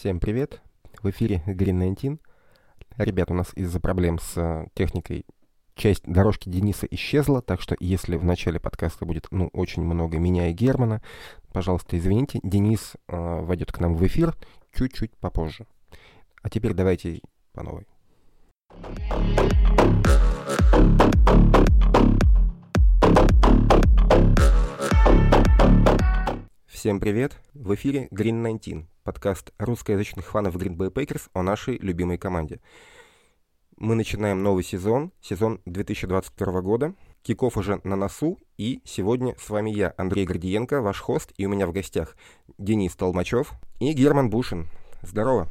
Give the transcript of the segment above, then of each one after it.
Всем привет! В эфире Green 19. Ребят, у нас из-за проблем с э, техникой часть дорожки Дениса исчезла, так что если в начале подкаста будет, ну, очень много меня и Германа, пожалуйста, извините, Денис э, войдет к нам в эфир чуть-чуть попозже. А теперь давайте по новой. Всем привет! В эфире Green 19, подкаст русскоязычных фанов Green Bay Packers о нашей любимой команде. Мы начинаем новый сезон, сезон 2022 года. Киков уже на носу, и сегодня с вами я, Андрей Гордиенко, ваш хост, и у меня в гостях Денис Толмачев и Герман Бушин. Здорово!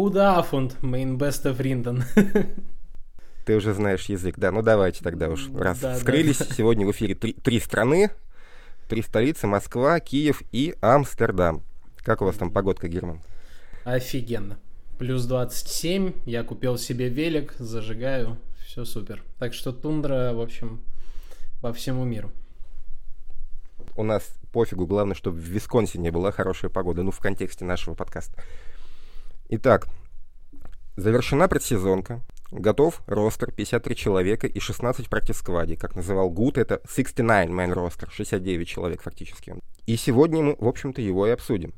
Худафунд, mein beste Vrienden. Ты уже знаешь язык, да? Ну давайте тогда уж, раз да, вскрылись. Да. Сегодня в эфире три, три страны, три столицы, Москва, Киев и Амстердам. Как у вас там погодка, Герман? Офигенно. Плюс 27, я купил себе велик, зажигаю, все супер. Так что тундра, в общем, по всему миру. У нас пофигу, главное, чтобы в Висконсине была хорошая погода, ну, в контексте нашего подкаста. Итак, завершена предсезонка. Готов ростер 53 человека и 16 в практик-скваде. Как называл Гуд, это 69 man ростер, 69 человек фактически. И сегодня мы, в общем-то, его и обсудим.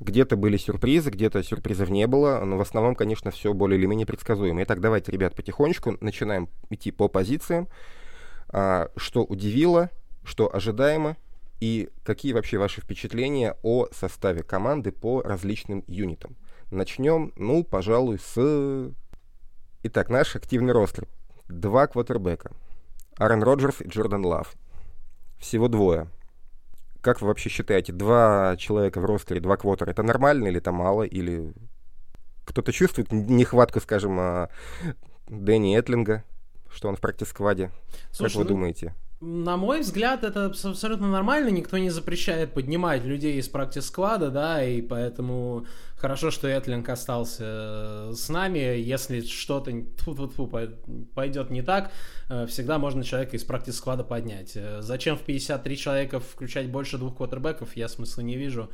Где-то были сюрпризы, где-то сюрпризов не было, но в основном, конечно, все более или менее предсказуемо. Итак, давайте, ребят, потихонечку начинаем идти по позициям. А, что удивило, что ожидаемо, и какие вообще ваши впечатления о составе команды по различным юнитам. Начнем, ну, пожалуй, с Итак, наш активный ростер. Два квотербека. Аарон Роджерс и Джордан Лав. Всего двое. Как вы вообще считаете, два человека в ростере, два квотера, это нормально или это мало? Или кто-то чувствует нехватку, скажем, а, Дэнни Этлинга, что он в практик-скваде? Как вы ну, думаете? На мой взгляд, это абсолютно нормально, никто не запрещает поднимать людей из практик-склада, да, и поэтому хорошо, что Этлинг остался э, с нами, если что-то пойдет не так, э, всегда можно человека из практик-склада поднять. Э, зачем в 53 человека включать больше двух квотербеков, я смысла не вижу.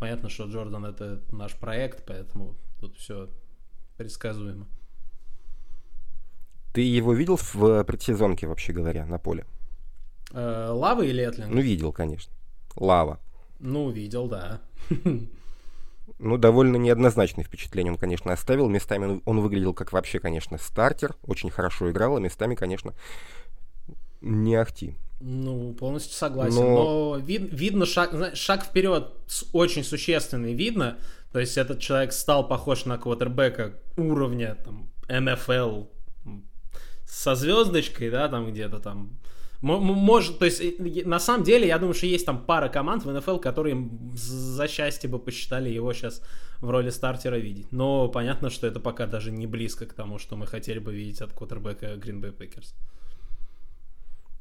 Понятно, что Джордан это наш проект, поэтому тут все предсказуемо. Ты его видел в предсезонке, вообще говоря, на поле? Э, лава или Этлинг? Ну, видел, конечно. Лава. Ну, видел, да. Ну, довольно неоднозначное впечатление он, конечно, оставил. Местами он выглядел как вообще, конечно, стартер. Очень хорошо играл, а местами, конечно, не ахти. Ну, полностью согласен. Но, Но вид, видно шаг, шаг вперед очень существенный видно. То есть этот человек стал похож на квотербека уровня там, НФЛ со звездочкой, да, там где-то там может, то есть, на самом деле, я думаю, что есть там пара команд в НФЛ, которые за счастье бы посчитали его сейчас в роли стартера видеть. Но понятно, что это пока даже не близко к тому, что мы хотели бы видеть от квотербека Green Bay Packers.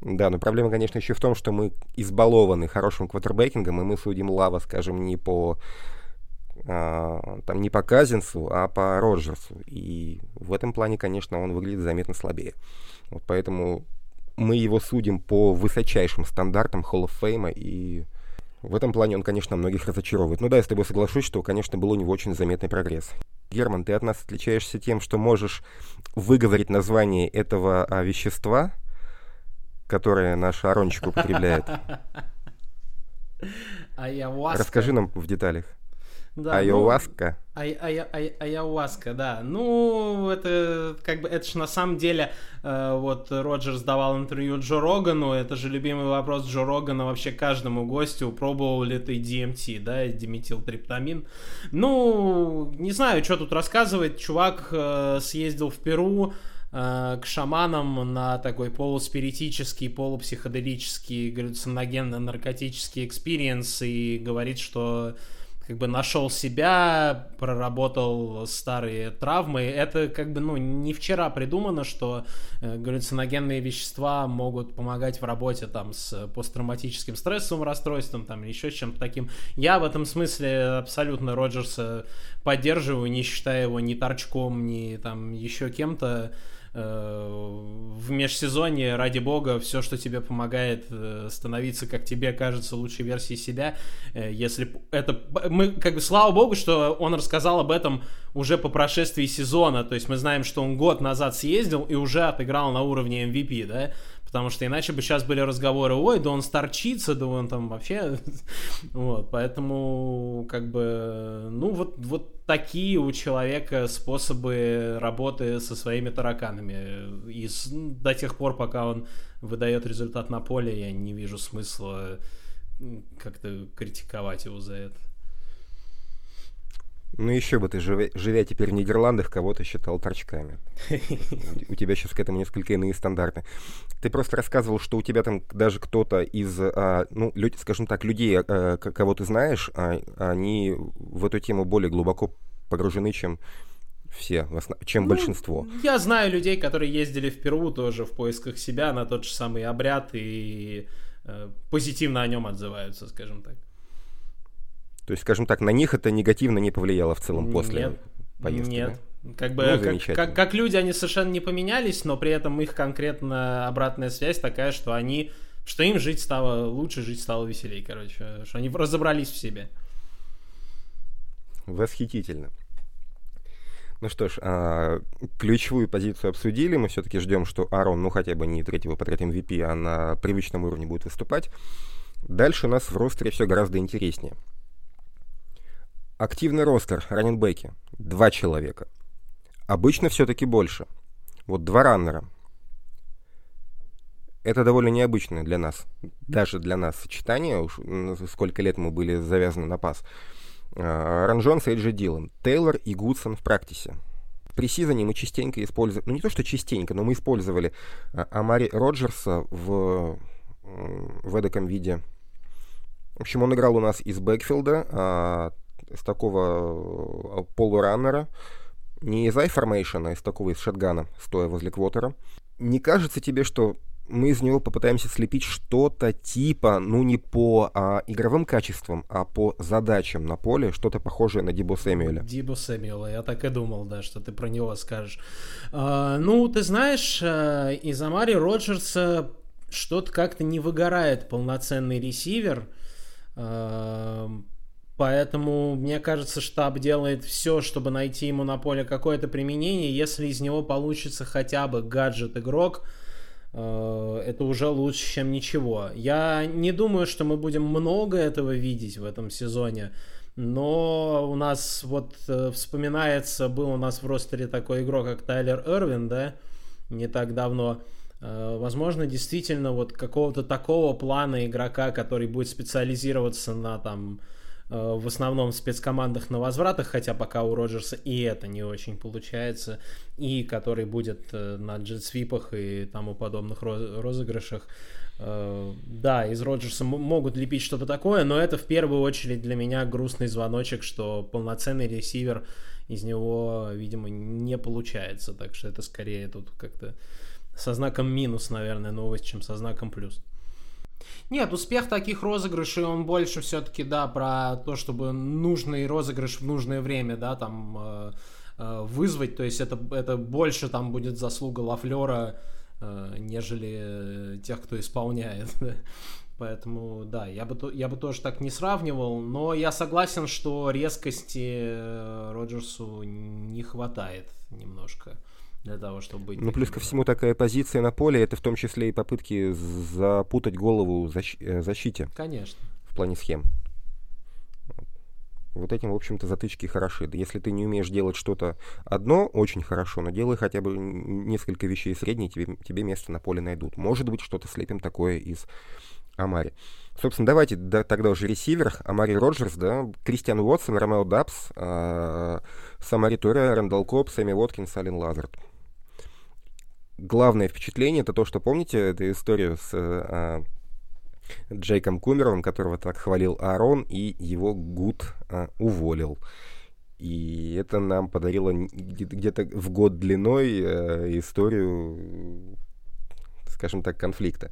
Да, но проблема, конечно, еще в том, что мы избалованы хорошим квотербекингом, и мы судим Лава, скажем, не по а, там не по Казинсу, а по Роджерсу. И в этом плане, конечно, он выглядит заметно слабее. Вот поэтому мы его судим по высочайшим стандартам Hall of Fame, и в этом плане он, конечно, многих разочаровывает. Ну да, я с тобой соглашусь, что, конечно, был у него очень заметный прогресс. Герман, ты от нас отличаешься тем, что можешь выговорить название этого а, вещества, которое наш Арончик употребляет. Расскажи нам в деталях. Да, Айоваска. Ну, ай, ай, ай, айоваска, да. Ну, это как бы, это же на самом деле, э, вот Роджерс давал интервью Джо Рогану, это же любимый вопрос Джо Рогана вообще каждому гостю, пробовал ли ты DMT, да, диметилтриптамин. Ну, не знаю, что тут рассказывать, чувак э, съездил в Перу, э, к шаманам на такой полуспиритический, полупсиходелический, галлюциногенно-наркотический experience и говорит, что как бы нашел себя, проработал старые травмы. Это как бы, ну, не вчера придумано, что э, галлюциногенные вещества могут помогать в работе там с посттравматическим стрессовым расстройством, там, еще с чем-то таким. Я в этом смысле абсолютно Роджерса поддерживаю, не считая его ни торчком, ни там еще кем-то. В межсезонье, ради бога, все, что тебе помогает э, становиться, как тебе кажется, лучшей версией себя, э, если это... Мы, как бы, слава богу, что он рассказал об этом уже по прошествии сезона, то есть мы знаем, что он год назад съездил и уже отыграл на уровне MVP, да, Потому что иначе бы сейчас были разговоры, ой, да он старчится, да он там вообще... вот, поэтому, как бы, ну, вот, вот такие у человека способы работы со своими тараканами. И до тех пор, пока он выдает результат на поле, я не вижу смысла как-то критиковать его за это. Ну еще бы ты, живя, живя теперь в Нидерландах, кого-то считал торчками. У тебя сейчас к этому несколько иные стандарты. Ты просто рассказывал, что у тебя там даже кто-то из, а, ну, скажем так, людей, а, кого ты знаешь, а, они в эту тему более глубоко погружены, чем все, чем ну, большинство. Я знаю людей, которые ездили в Перу тоже в поисках себя на тот же самый обряд и э, позитивно о нем отзываются, скажем так. То есть, скажем так, на них это негативно не повлияло в целом после нет, поездки? Нет. Да? Как бы ну, как, как, как люди они совершенно не поменялись, но при этом их конкретно обратная связь такая, что они что им жить стало лучше, жить стало веселее, короче, что они разобрались в себе. Восхитительно. Ну что ж, а, ключевую позицию обсудили. Мы все-таки ждем, что Арон, ну хотя бы не третьего подряд MVP, а на привычном уровне будет выступать. Дальше у нас в ростере все гораздо интереснее. Активный ростер, раненбеки. Два человека. Обычно все-таки больше. Вот два раннера. Это довольно необычное для нас, даже для нас сочетание, уж сколько лет мы были завязаны на пас. А, Ран Джонс и Эйджи Дилан, Тейлор и Гудсон в практисе. При сезоне мы частенько использовали, ну не то что частенько, но мы использовали а, Амари Роджерса в, в эдаком виде. В общем, он играл у нас из бэкфилда, а из такого э, полураннера, не из iFormation, а из такого из шотгана, стоя возле квотера. Не кажется тебе, что мы из него попытаемся слепить что-то типа, ну не по а, игровым качествам, а по задачам на поле, что-то похожее на Дибо Сэмюэля. Дибо Сэмюэла, я так и думал, да, что ты про него скажешь. А, ну, ты знаешь, э, из Амари Роджерса что-то как-то не выгорает полноценный ресивер. А, Поэтому, мне кажется, штаб делает все, чтобы найти ему на поле какое-то применение. Если из него получится хотя бы гаджет-игрок, э, это уже лучше, чем ничего. Я не думаю, что мы будем много этого видеть в этом сезоне. Но у нас вот э, вспоминается, был у нас в ростере такой игрок, как Тайлер Эрвин, да, не так давно. Э, возможно, действительно вот какого-то такого плана игрока, который будет специализироваться на там в основном в спецкомандах на возвратах, хотя пока у Роджерса и это не очень получается, и который будет э, на джетсвипах и тому подобных розыгрышах. Э, да, из Роджерса могут лепить что-то такое, но это в первую очередь для меня грустный звоночек, что полноценный ресивер из него, видимо, не получается. Так что это скорее тут как-то со знаком минус, наверное, новость, чем со знаком плюс. Нет, успех таких розыгрышей, он больше все-таки, да, про то, чтобы нужный розыгрыш в нужное время, да, там э, э, вызвать, то есть это, это больше там будет заслуга Лафлера, э, нежели тех, кто исполняет. Поэтому, да, я бы, я бы тоже так не сравнивал, но я согласен, что резкости э, Роджерсу не хватает немножко для того, чтобы быть... Ну, плюс ко всему такая позиция на поле, это в том числе и попытки запутать голову защ... Э, защите. Конечно. В плане схем. Вот этим, в общем-то, затычки хороши. Если ты не умеешь делать что-то одно, очень хорошо, но делай хотя бы несколько вещей средние, тебе, тебе место на поле найдут. Может быть, что-то слепим такое из Амари. Собственно, давайте да, тогда уже ресивер. Амари Роджерс, да, Кристиан Уотсон, Ромео Дабс, э, Самори Туре, Рэндалл Кобб, Сэмми Уоткинс, Аллен Лазард главное впечатление это то, что помните эту историю с, а, Джейком Кумеровым, которого так хвалил Аарон, и его Гут а, уволил. И это нам подарило где-то в год длиной э, историю, скажем так, конфликта.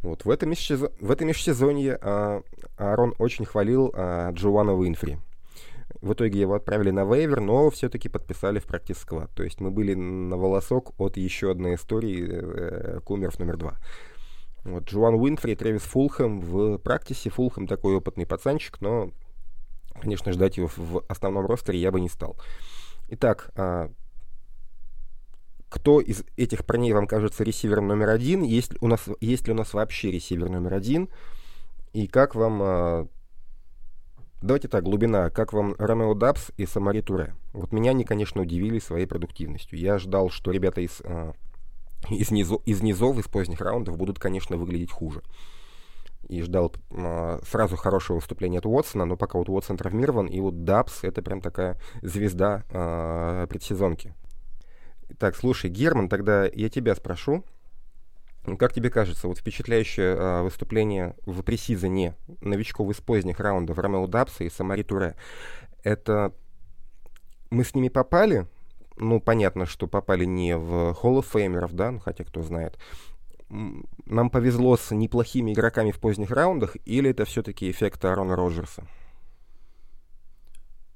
Вот в этом, межсезон... в этом межсезонье а, Аарон очень хвалил а, Джуана Уинфри. В итоге его отправили на вейвер, но все-таки подписали в практис сквад. То есть мы были на волосок от еще одной истории э, Кумеров номер два. Вот Джоан Уинфри Трэвис Фулхэм в практисе. Фулхэм такой опытный пацанчик, но, конечно, ждать его в основном ростере я бы не стал. Итак, а, кто из этих парней вам кажется ресивером номер один? Есть, у нас, есть ли у нас вообще ресивер номер один? И как вам а, Давайте так, глубина. Как вам Ромео Дабс и Самари Туре? Вот меня они, конечно, удивили своей продуктивностью. Я ждал, что ребята из, э, из, низу, из низов, из поздних раундов будут, конечно, выглядеть хуже. И ждал э, сразу хорошего выступления от Уотсона, но пока вот Уотсон травмирован, и вот Дабс это прям такая звезда э, предсезонки. Так, слушай, Герман, тогда я тебя спрошу. Как тебе кажется, вот впечатляющее э, выступление в пресизоне новичков из поздних раундов Ромео Дабса и Самари Туре, это мы с ними попали, ну, понятно, что попали не в Hall of Famer'ов, да, ну, хотя кто знает, нам повезло с неплохими игроками в поздних раундах, или это все-таки эффект Аарона Роджерса?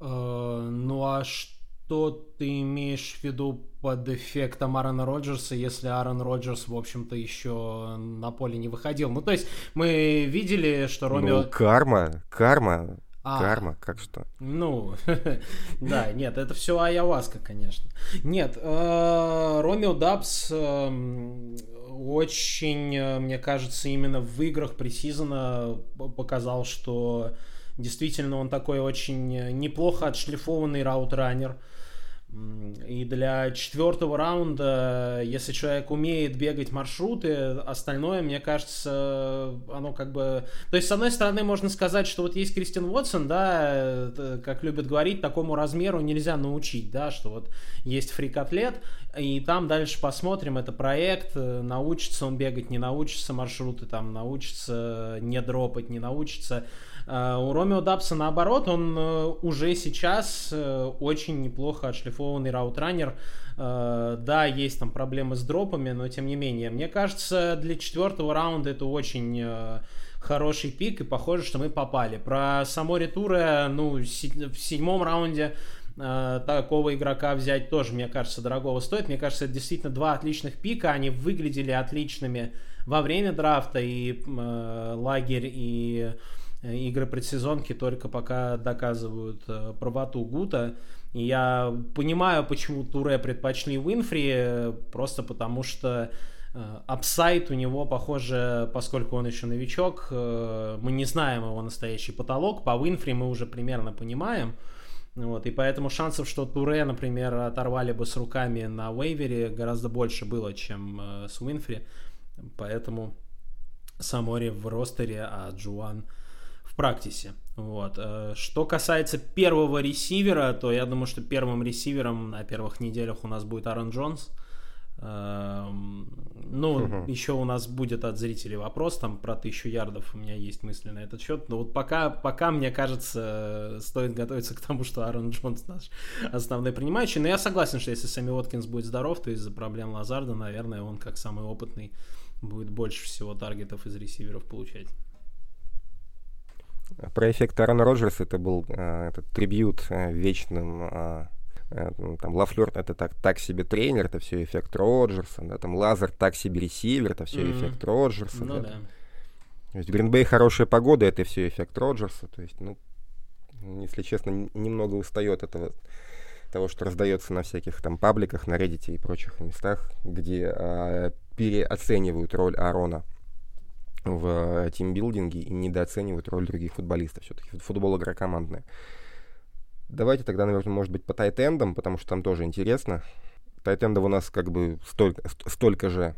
Uh, ну а что что ты имеешь в виду под эффектом Аарона Роджерса, если Аарон Роджерс, в общем-то, еще на поле не выходил? Ну, то есть мы видели, что Ромео... Ну, карма, карма, а, Карма, как что? Ну, да, нет, это все Айаваска, конечно. Нет, э, Ромео Дабс эм, очень, э, мне кажется, именно в играх пресизона показал, что действительно он такой очень неплохо отшлифованный раут-раннер. И для четвертого раунда, если человек умеет бегать маршруты, остальное, мне кажется, оно как бы... То есть, с одной стороны, можно сказать, что вот есть Кристин Уотсон, да, как любят говорить, такому размеру нельзя научить, да, что вот есть фрик-атлет, и там дальше посмотрим, это проект, научится он бегать, не научится маршруты, там, научится не дропать, не научится Э, у Ромео Дабса наоборот, он э, уже сейчас э, очень неплохо отшлифованный раутранер. Да, есть там проблемы с дропами, но тем не менее. Мне кажется, для четвертого раунда это очень хороший пик, и похоже, что мы попали. Про само Ретура, ну, в седьмом раунде такого игрока взять тоже, мне кажется, дорогого стоит. Мне кажется, это действительно два отличных пика, они выглядели отличными во время драфта, и э, лагерь, и Э, игры предсезонки только пока доказывают э, правоту Гута. И я понимаю, почему Туре предпочли Уинфри, просто потому что э, upside у него, похоже, поскольку он еще новичок, мы не знаем его настоящий потолок. По Уинфри мы уже примерно понимаем. Вот, и поэтому шансов, что Туре, например, оторвали бы с руками на waiver е, гораздо больше было, чем э, с Уинфри. Поэтому Самори в ростере, а Джуан в практике. Вот. Э, что касается первого ресивера, то я думаю, что первым ресивером на первых неделях у нас будет Аарон Джонс. Эм, ну, угу. еще у нас будет от зрителей вопрос там про тысячу ярдов. У меня есть мысли на этот счет. Но вот пока, пока мне кажется, стоит готовиться к тому, что Аарон Джонс наш основной принимающий. Но я согласен, что если Сами Уоткинс будет здоров, то из-за проблем Лазарда, наверное, он как самый опытный будет больше всего таргетов из ресиверов получать. Про эффект Аарона Роджерса это был э, этот трибют э, вечным э, э, ну, там Лафлер это так, так себе тренер, это все эффект Роджерса, да, там Лазард так себе ресивер, это все mm-hmm. эффект Роджерса. Ну, да. да. То есть Гринбей хорошая погода, это все эффект Роджерса. То есть, ну, если честно, немного устает этого того, что раздается на всяких там пабликах, на Reddit и прочих местах, где э, переоценивают роль Аарона в тимбилдинге и недооценивают роль других футболистов. Все-таки футбол игра командная. Давайте тогда, наверное, может быть, по тайтендам, потому что там тоже интересно. Тайтендов у нас как бы столько, столько же,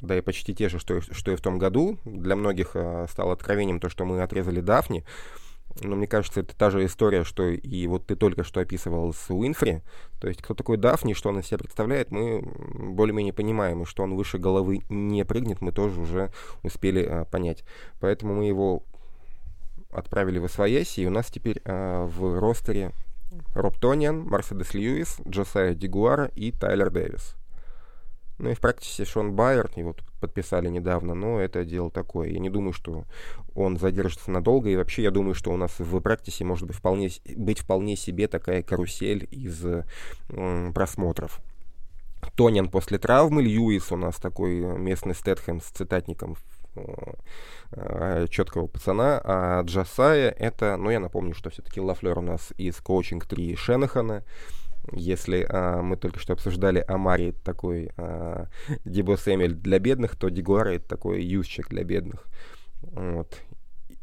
да и почти те же, что, что и в том году. Для многих э, стало откровением то, что мы отрезали Дафни. Но мне кажется, это та же история, что и вот ты только что описывал с Уинфри. То есть, кто такой Дафни, что он из себя представляет, мы более-менее понимаем, и что он выше головы не прыгнет, мы тоже уже успели а, понять. Поэтому мы его отправили в СВС, и у нас теперь а, в ростере Роб Тониан, Мерседес Льюис, Джосайя Дигуара и Тайлер Дэвис. Ну и в практике Шон Байер, его подписали недавно, но это дело такое. Я не думаю, что он задержится надолго, и вообще я думаю, что у нас в практике может быть вполне, быть вполне себе такая карусель из м, просмотров. Тонян после травмы, Льюис у нас такой местный Стэтхэм с цитатником э, четкого пацана, а Джасая это, ну я напомню, что все-таки Лафлер у нас из коучинг 3 Шенахана, если а, мы только что обсуждали Амари такой а, Дибос Эмиль для бедных, то Дигуара это такой юзчик для бедных. Вот.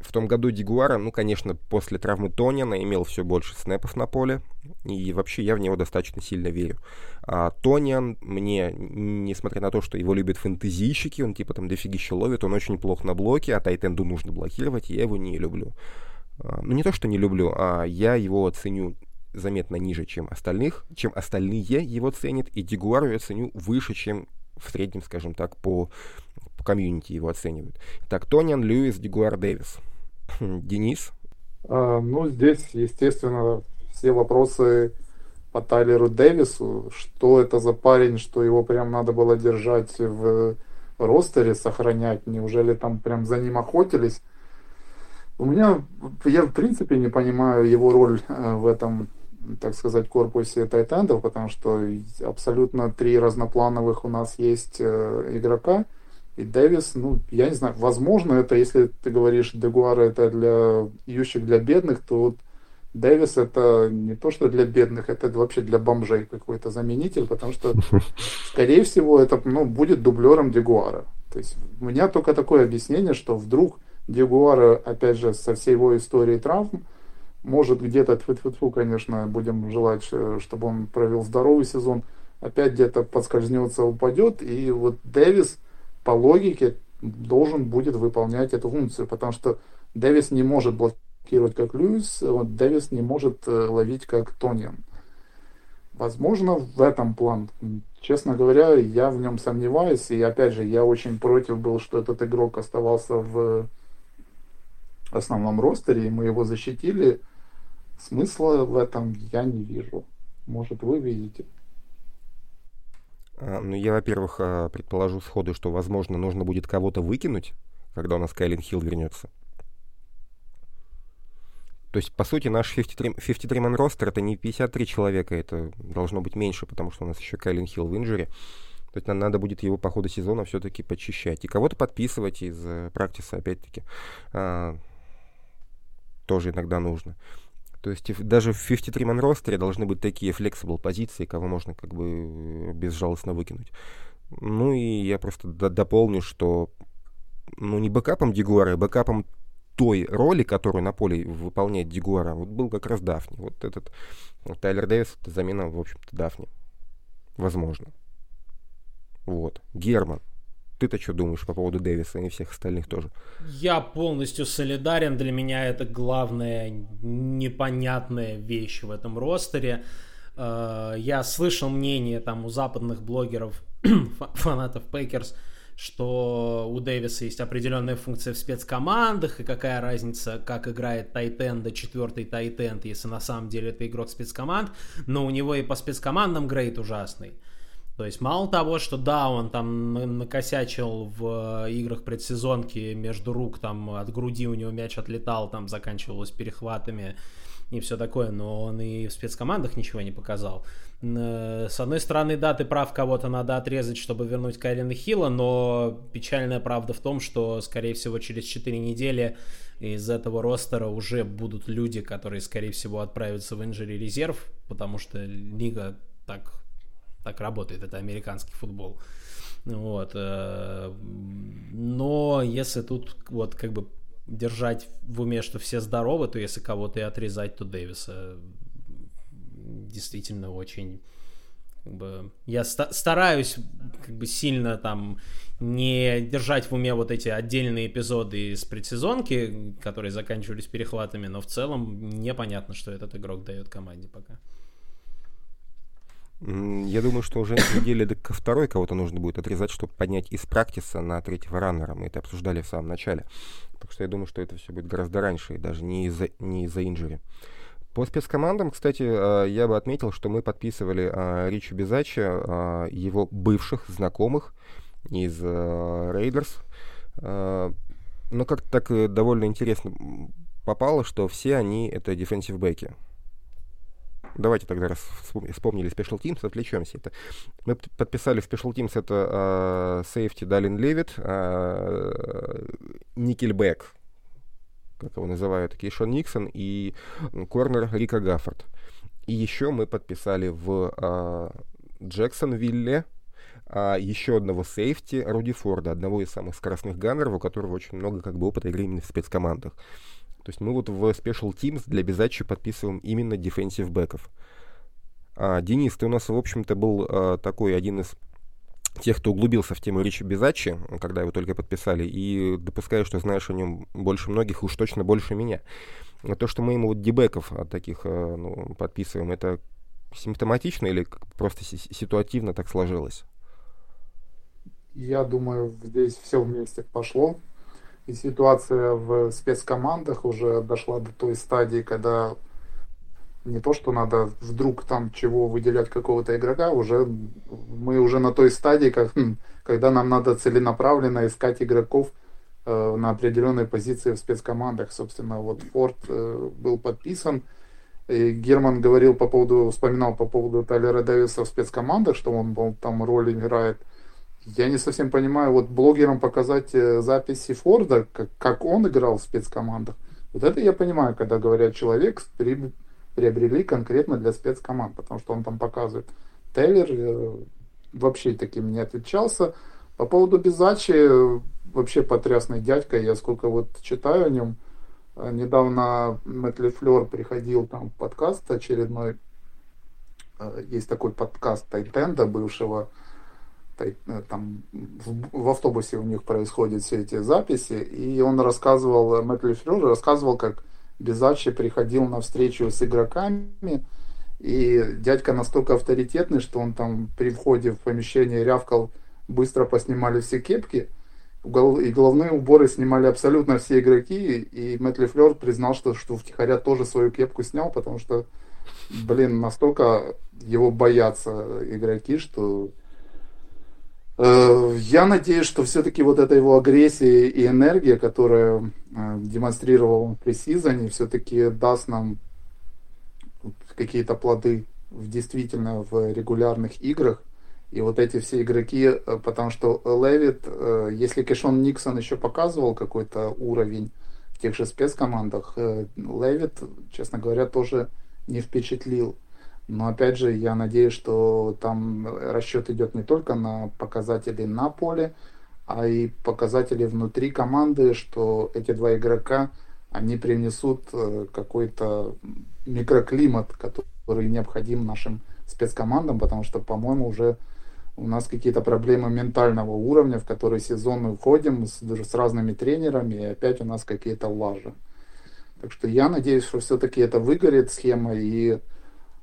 В том году Дигуара, ну, конечно, после травмы Тонина имел все больше снэпов на поле, и вообще я в него достаточно сильно верю. А Тониан мне, несмотря на то, что его любят фэнтезийщики, он типа там дофигища ловит, он очень плохо на блоке, а Тайтенду нужно блокировать, я его не люблю. А, ну, не то, что не люблю, а я его ценю заметно ниже, чем остальных, чем остальные его ценят, и Дигуару я ценю выше, чем в среднем, скажем так, по, по комьюнити его оценивают. Так, Тониан, Льюис, Дигуар, Дэвис. Денис? А, ну, здесь, естественно, все вопросы по Тайлеру Дэвису. Что это за парень, что его прям надо было держать в ростере, сохранять? Неужели там прям за ним охотились? У меня, я в принципе не понимаю его роль э, в этом так сказать, корпусе тайтендов, потому что абсолютно три разноплановых у нас есть э, игрока. И Дэвис, ну, я не знаю, возможно, это, если ты говоришь, Дегуара это для ющих для бедных, то вот Дэвис это не то, что для бедных, это вообще для бомжей какой-то заменитель, потому что, скорее всего, это ну, будет дублером Дегуара. То есть у меня только такое объяснение, что вдруг Дегуара, опять же, со всей его историей травм, может где-то, тьфу конечно, будем желать, э, чтобы он провел здоровый сезон, опять где-то подскользнется, упадет, и вот Дэвис по логике должен будет выполнять эту функцию, потому что Дэвис не может блокировать как Льюис, вот Дэвис не может э, ловить как Тониан. Возможно, в этом план. Честно говоря, я в нем сомневаюсь, и опять же, я очень против был, что этот игрок оставался в основном ростере, и мы его защитили. Смысла в этом я не вижу. Может, вы видите? А, ну, я, во-первых, а, предположу сходу, что, возможно, нужно будет кого-то выкинуть, когда у нас Кайлин Хилл вернется. То есть, по сути, наш 53-man ростер это не 53 человека, это должно быть меньше, потому что у нас еще Кайлин Хилл в инжуре. То есть нам надо будет его по ходу сезона все-таки почищать. И кого-то подписывать из э, практиса, опять-таки, а, тоже иногда нужно. То есть даже в 53-man ростере должны быть такие flexible позиции, кого можно как бы безжалостно выкинуть. Ну и я просто дополню, что ну не бэкапом Дигуара, а бэкапом той роли, которую на поле выполняет Дигуара, вот был как раз Дафни. Вот этот вот, Тайлер Дэвис, это замена, в общем-то, Дафни. Возможно. Вот. Герман. Ты-то что думаешь по поводу Дэвиса и всех остальных тоже? Я полностью солидарен. Для меня это главная непонятная вещь в этом ростере. Э, я слышал мнение там у западных блогеров, фанатов Пейкерс, что у Дэвиса есть определенная функция в спецкомандах, и какая разница, как играет Тайтенд, четвертый Тайтенд, если на самом деле это игрок спецкоманд, но у него и по спецкомандам грейд ужасный. То есть мало того, что да, он там накосячил в э, играх предсезонки между рук, там от груди у него мяч отлетал, там заканчивалось перехватами и все такое, но он и в спецкомандах ничего не показал. Э, с одной стороны, да, ты прав, кого-то надо отрезать, чтобы вернуть Кайлина Хилла, но печальная правда в том, что, скорее всего, через 4 недели из этого ростера уже будут люди, которые, скорее всего, отправятся в инжери резерв, потому что лига так так работает, это американский футбол. Вот. Э, но если тут вот как бы держать в уме, что все здоровы, то если кого-то и отрезать, то Дэвиса действительно очень как бы, я ста- стараюсь как бы сильно там не держать в уме вот эти отдельные эпизоды из предсезонки, которые заканчивались перехватами, но в целом непонятно, что этот игрок дает команде пока. Я думаю, что уже недели ко второй кого-то нужно будет отрезать, чтобы поднять из practice а на третьего раннера. Мы это обсуждали в самом начале. Так что я думаю, что это все будет гораздо раньше, и даже не из-за не из injury. По спецкомандам, кстати, а, я бы отметил, что мы подписывали а, Рича Бисаччи, а, его бывших знакомых из Рейдерс. Но как-то так э, довольно интересно попало, что все они это defensive back и. Давайте тогда раз вспомнили Special Teams, отвлечемся. Это, мы подписали Special Teams, это Safety Далин Левит, Никельбэк, как его называют, Кейшон Никсон и корнер Рика Гаффорд. И еще мы подписали в а, Джексонвилле а, еще одного сейфти Руди Форда, одного из самых скоростных ганнеров, у которого очень много как бы опыта игры именно в спецкомандах. То есть мы вот в Special Teams для Безачи подписываем именно defensive бэков. А, Денис, ты у нас, в общем-то, был а, такой один из тех, кто углубился в тему Ричи Безачи, когда его только подписали, и допускаю, что знаешь о нем больше многих, уж точно больше меня. То, что мы ему вот дебеков таких э, ну, подписываем, это симптоматично или просто ситуативно так сложилось? Я думаю, здесь все вместе пошло. И ситуация в спецкомандах уже дошла до той стадии, когда не то, что надо вдруг там чего выделять какого-то игрока, уже мы уже на той стадии, как, хм, когда нам надо целенаправленно искать игроков э, на определенной позиции в спецкомандах. Собственно, вот Форд э, был подписан. И Герман говорил по поводу, вспоминал по поводу Тайлера Дэвиса в спецкомандах, что он, он там роль играет. Я не совсем понимаю, вот блогерам показать э, записи Форда, как, как он играл в спецкомандах. Вот это я понимаю, когда говорят, человек при, приобрели конкретно для спецкоманд, потому что он там показывает. Тейлер э, вообще таким не отличался. По поводу Безачи, э, вообще потрясный дядька, я сколько вот читаю о нем. Э, недавно Мэтли Флер приходил там подкаст очередной. Есть такой подкаст Тайтенда, бывшего там в, автобусе у них происходят все эти записи, и он рассказывал, Мэтт Флер рассказывал, как Безачи приходил на встречу с игроками, и дядька настолько авторитетный, что он там при входе в помещение рявкал, быстро поснимали все кепки, и головные уборы снимали абсолютно все игроки, и Мэтт Флер признал, что, что втихаря тоже свою кепку снял, потому что, блин, настолько его боятся игроки, что Э, я надеюсь, что все-таки вот эта его агрессия и энергия, которая э, демонстрировал в пресизоне, все-таки даст нам какие-то плоды в, действительно в регулярных играх. И вот эти все игроки, э, потому что Левит, если Кэшон Никсон еще показывал какой-то уровень в тех же спецкомандах, Левит, честно говоря, тоже не впечатлил. Но опять же, я надеюсь, что там расчет идет не только на показатели на поле, а и показатели внутри команды, что эти два игрока, они принесут э, какой-то микроклимат, который необходим нашим спецкомандам, потому что, по-моему, уже у нас какие-то проблемы ментального уровня, в который сезон мы входим с, с разными тренерами, и опять у нас какие-то лажи. Так что я надеюсь, что все-таки это выгорит схема, и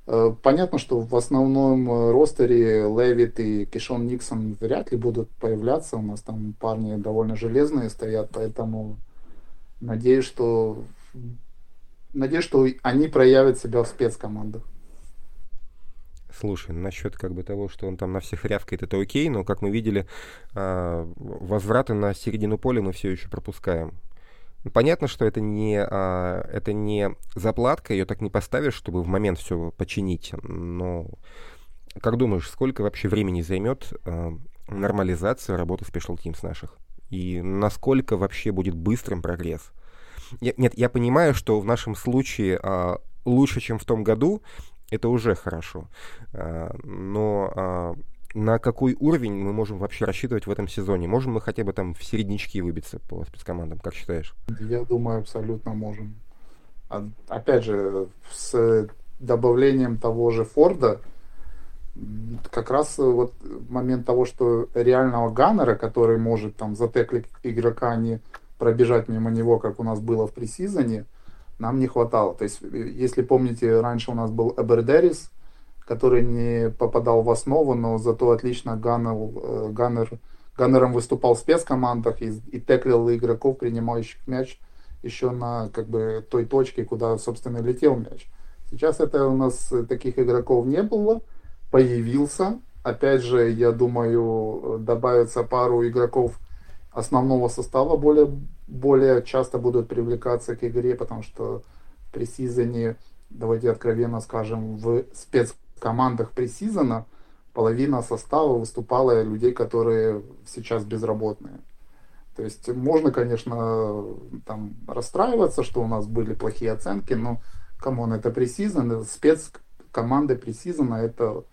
понятно, что в основном э, ростере Левит и Кишон Никсон вряд ли будут появляться. У нас там парни довольно железные стоят, поэтому надеюсь, что надеюсь, что они проявят себя в спецкомандах. Слушай, насчет как бы того, что он там на всех рявкает, это окей, но как мы видели, а, возвраты на середину поля мы все еще пропускаем. Понятно, что это не, а, это не заплатка, ее так не поставишь, чтобы в момент все починить. Но как думаешь, сколько вообще времени займет а, нормализация работы Special Teams наших? И насколько вообще будет быстрым прогресс? Я, нет, я понимаю, что в нашем случае а, лучше, чем в том году, это уже хорошо. А, но а, на какой уровень мы можем вообще рассчитывать в этом сезоне? Можем мы хотя бы там в середнячки выбиться по спецкомандам, как считаешь? Я думаю, абсолютно можем. А, опять же, с добавлением того же Форда, как раз вот момент того, что реального ганнера, который может там затеклить игрока, а не пробежать мимо него, как у нас было в пресизоне, нам не хватало. То есть, если помните, раньше у нас был Эбердерис, который не попадал в основу, но зато отлично ганнел, э, ганнер, ганнером выступал в спецкомандах и, и теклил игроков, принимающих мяч еще на как бы той точке, куда, собственно, летел мяч. Сейчас это у нас таких игроков не было, появился. Опять же, я думаю, добавится пару игроков основного состава более, более часто будут привлекаться к игре, потому что в пресизоне, давайте откровенно скажем, в спецкомандах preseason а половина состава выступала людей, которые сейчас безработные. То есть можно, конечно, там расстраиваться, что у нас были плохие оценки, но, come on, это preseason, спецкоманды preseason а это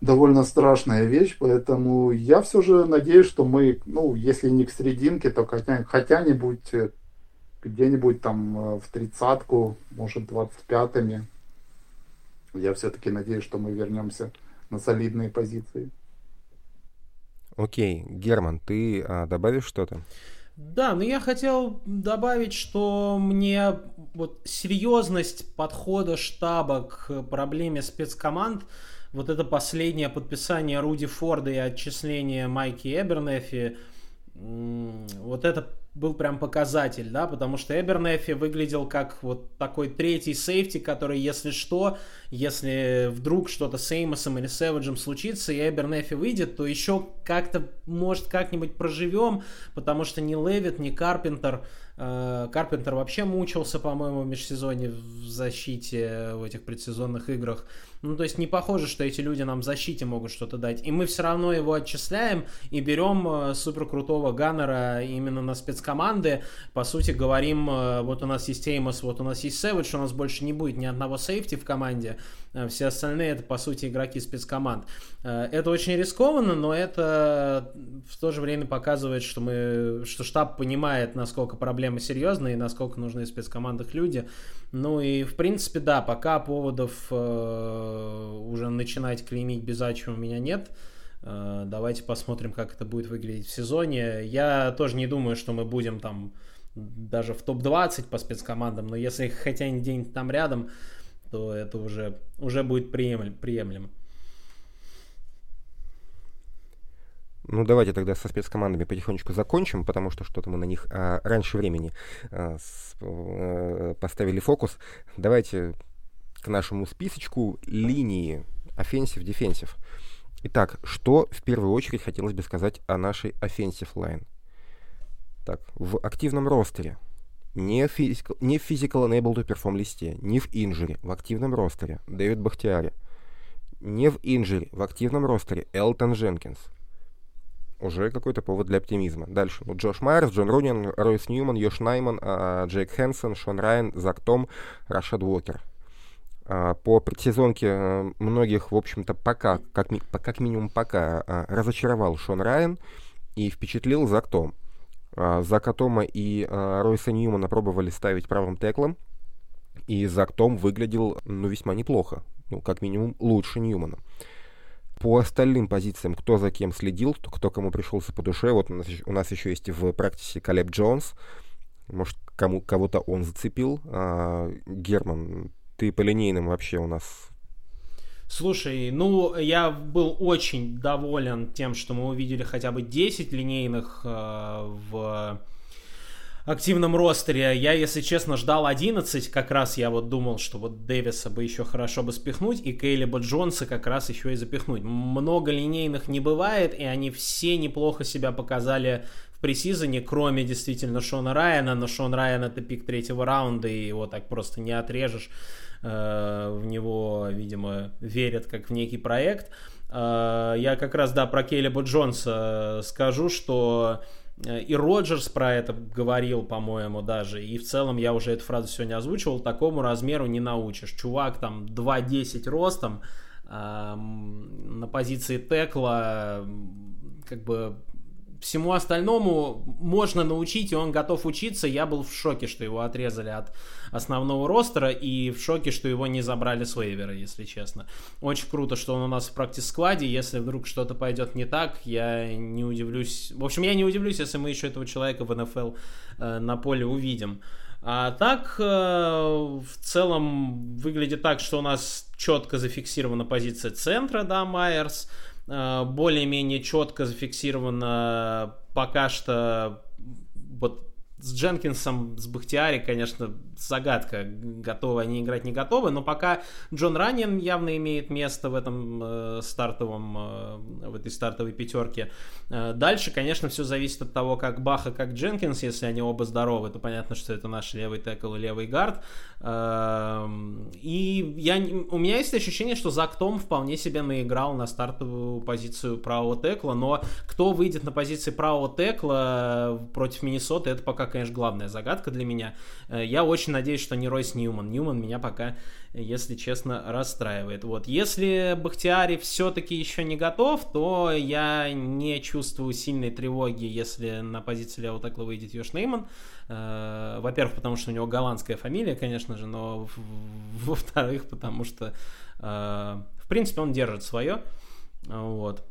довольно страшная вещь, поэтому я все же надеюсь, что мы, ну, если не к серединке, то хотя, хотя-нибудь э, где-нибудь там э, в тридцатку, может, двадцать пятыми. Я все-таки надеюсь, что мы вернемся на солидные позиции. Окей, Герман, ты а, добавишь что-то? Да, но я хотел добавить, что мне вот серьезность подхода штаба к проблеме спецкоманд вот это последнее подписание Руди Форда и отчисление Майки Эбернефи, вот это был прям показатель, да, потому что Эбернефи выглядел как вот такой третий сейфти, который, если что, если вдруг что-то с Эймосом или Сэвиджем случится, и Эбернефи выйдет, то еще как-то, может, как-нибудь проживем, потому что ни Левит, ни Карпентер, э, Карпентер вообще мучился, по-моему, в межсезонье в защите в этих предсезонных играх, ну, то есть не похоже, что эти люди нам в защите могут что-то дать. И мы все равно его отчисляем и берем э, супер крутого ганнера именно на спецкоманды. По сути, говорим, э, вот у нас есть Эймос, вот у нас есть Сэвидж, у нас больше не будет ни одного сейфти в команде. Э, все остальные это, по сути, игроки спецкоманд. Это очень рискованно, но это в то же время показывает, что, мы, что штаб понимает, насколько проблемы серьезные и насколько нужны в спецкомандах люди. Ну и, в принципе, да, пока поводов уже начинать клеймить Безачи у меня нет. Э, давайте посмотрим, как это будет выглядеть в сезоне. Я тоже не думаю, что мы будем там даже в топ-20 по спецкомандам, но если хотя где-нибудь там рядом, то это уже, уже будет приемлемо. Ну, давайте тогда со спецкомандами потихонечку закончим, потому что что-то мы на них а, раньше времени а, с, а, поставили фокус. Давайте к нашему списочку линии offensive-defensive. Итак, что в первую очередь хотелось бы сказать о нашей offensive line? Так, в активном ростере, не, physical, не в physical enable to perform листе, не в injury, в активном ростере Дэвид Бахтиари, не в injury, в активном ростере Элтон Дженкинс, уже какой-то повод для оптимизма. Дальше. Ну, Джош Майерс, Джон Рунин, Ройс Ньюман, Йош Найман, а, Джейк Хэнсон, Шон Райан, Зак Том, Рашад Уокер. А, по предсезонке а, многих, в общем-то, пока, как, как минимум пока, а, разочаровал Шон Райан и впечатлил Зак Том. А, Зака Тома и Ройса Ньюмана пробовали ставить правым теклом, и Зак Том выглядел, ну, весьма неплохо. Ну, как минимум, лучше Ньюмана. По остальным позициям, кто за кем следил, кто кому пришелся по душе, вот у нас, у нас еще есть в практике Калеб Джонс, может, кому, кого-то он зацепил. А, Герман, ты по линейным вообще у нас Слушай, ну, я был очень доволен тем, что мы увидели хотя бы 10 линейных э, в активном ростере. Я, если честно, ждал 11. Как раз я вот думал, что вот Дэвиса бы еще хорошо бы спихнуть, и Кейлиба Джонса как раз еще и запихнуть. Много линейных не бывает, и они все неплохо себя показали в пресизоне, кроме действительно Шона Райана. Но Шон Райан это пик третьего раунда, и его так просто не отрежешь. Э, в него, видимо, верят как в некий проект. Э, я как раз, да, про Кейлиба Джонса скажу, что Э, и Роджерс про это говорил, по-моему, даже. И в целом я уже эту фразу сегодня озвучивал. Такому размеру не научишь. Чувак там 2.10 ростом на позиции текла как бы всему остальному можно научить, и он готов учиться. Я был в шоке, что его отрезали от основного ростера, и в шоке, что его не забрали с вейвера, если честно. Очень круто, что он у нас в практис-складе. Если вдруг что-то пойдет не так, я не удивлюсь. В общем, я не удивлюсь, если мы еще этого человека в НФЛ э, на поле увидим. А так, э, в целом, выглядит так, что у нас четко зафиксирована позиция центра, да, Майерс. Э, более-менее четко зафиксировано пока что вот с Дженкинсом, с Бахтиари, конечно, загадка, готовы они играть, не готовы, но пока Джон Раннин явно имеет место в этом э, стартовом, э, в этой стартовой пятерке. Э, дальше, конечно, все зависит от того, как Баха, как Дженкинс, если они оба здоровы, то понятно, что это наш левый текл и левый гард. Э, и я, у меня есть ощущение, что Зак Том вполне себе наиграл на стартовую позицию правого текла, но кто выйдет на позиции правого текла против Миннесоты, это пока, конечно, главная загадка для меня. Э, я очень надеюсь, что не Ройс Ньюман. Ньюман меня пока, если честно, расстраивает. Вот. Если Бахтиари все-таки еще не готов, то я не чувствую сильной тревоги, если на позиции левого текла выйдет Йош Нейман. Э, во-первых, потому что у него голландская фамилия, конечно же, но во-вторых, потому что, э, в принципе, он держит свое. Вот.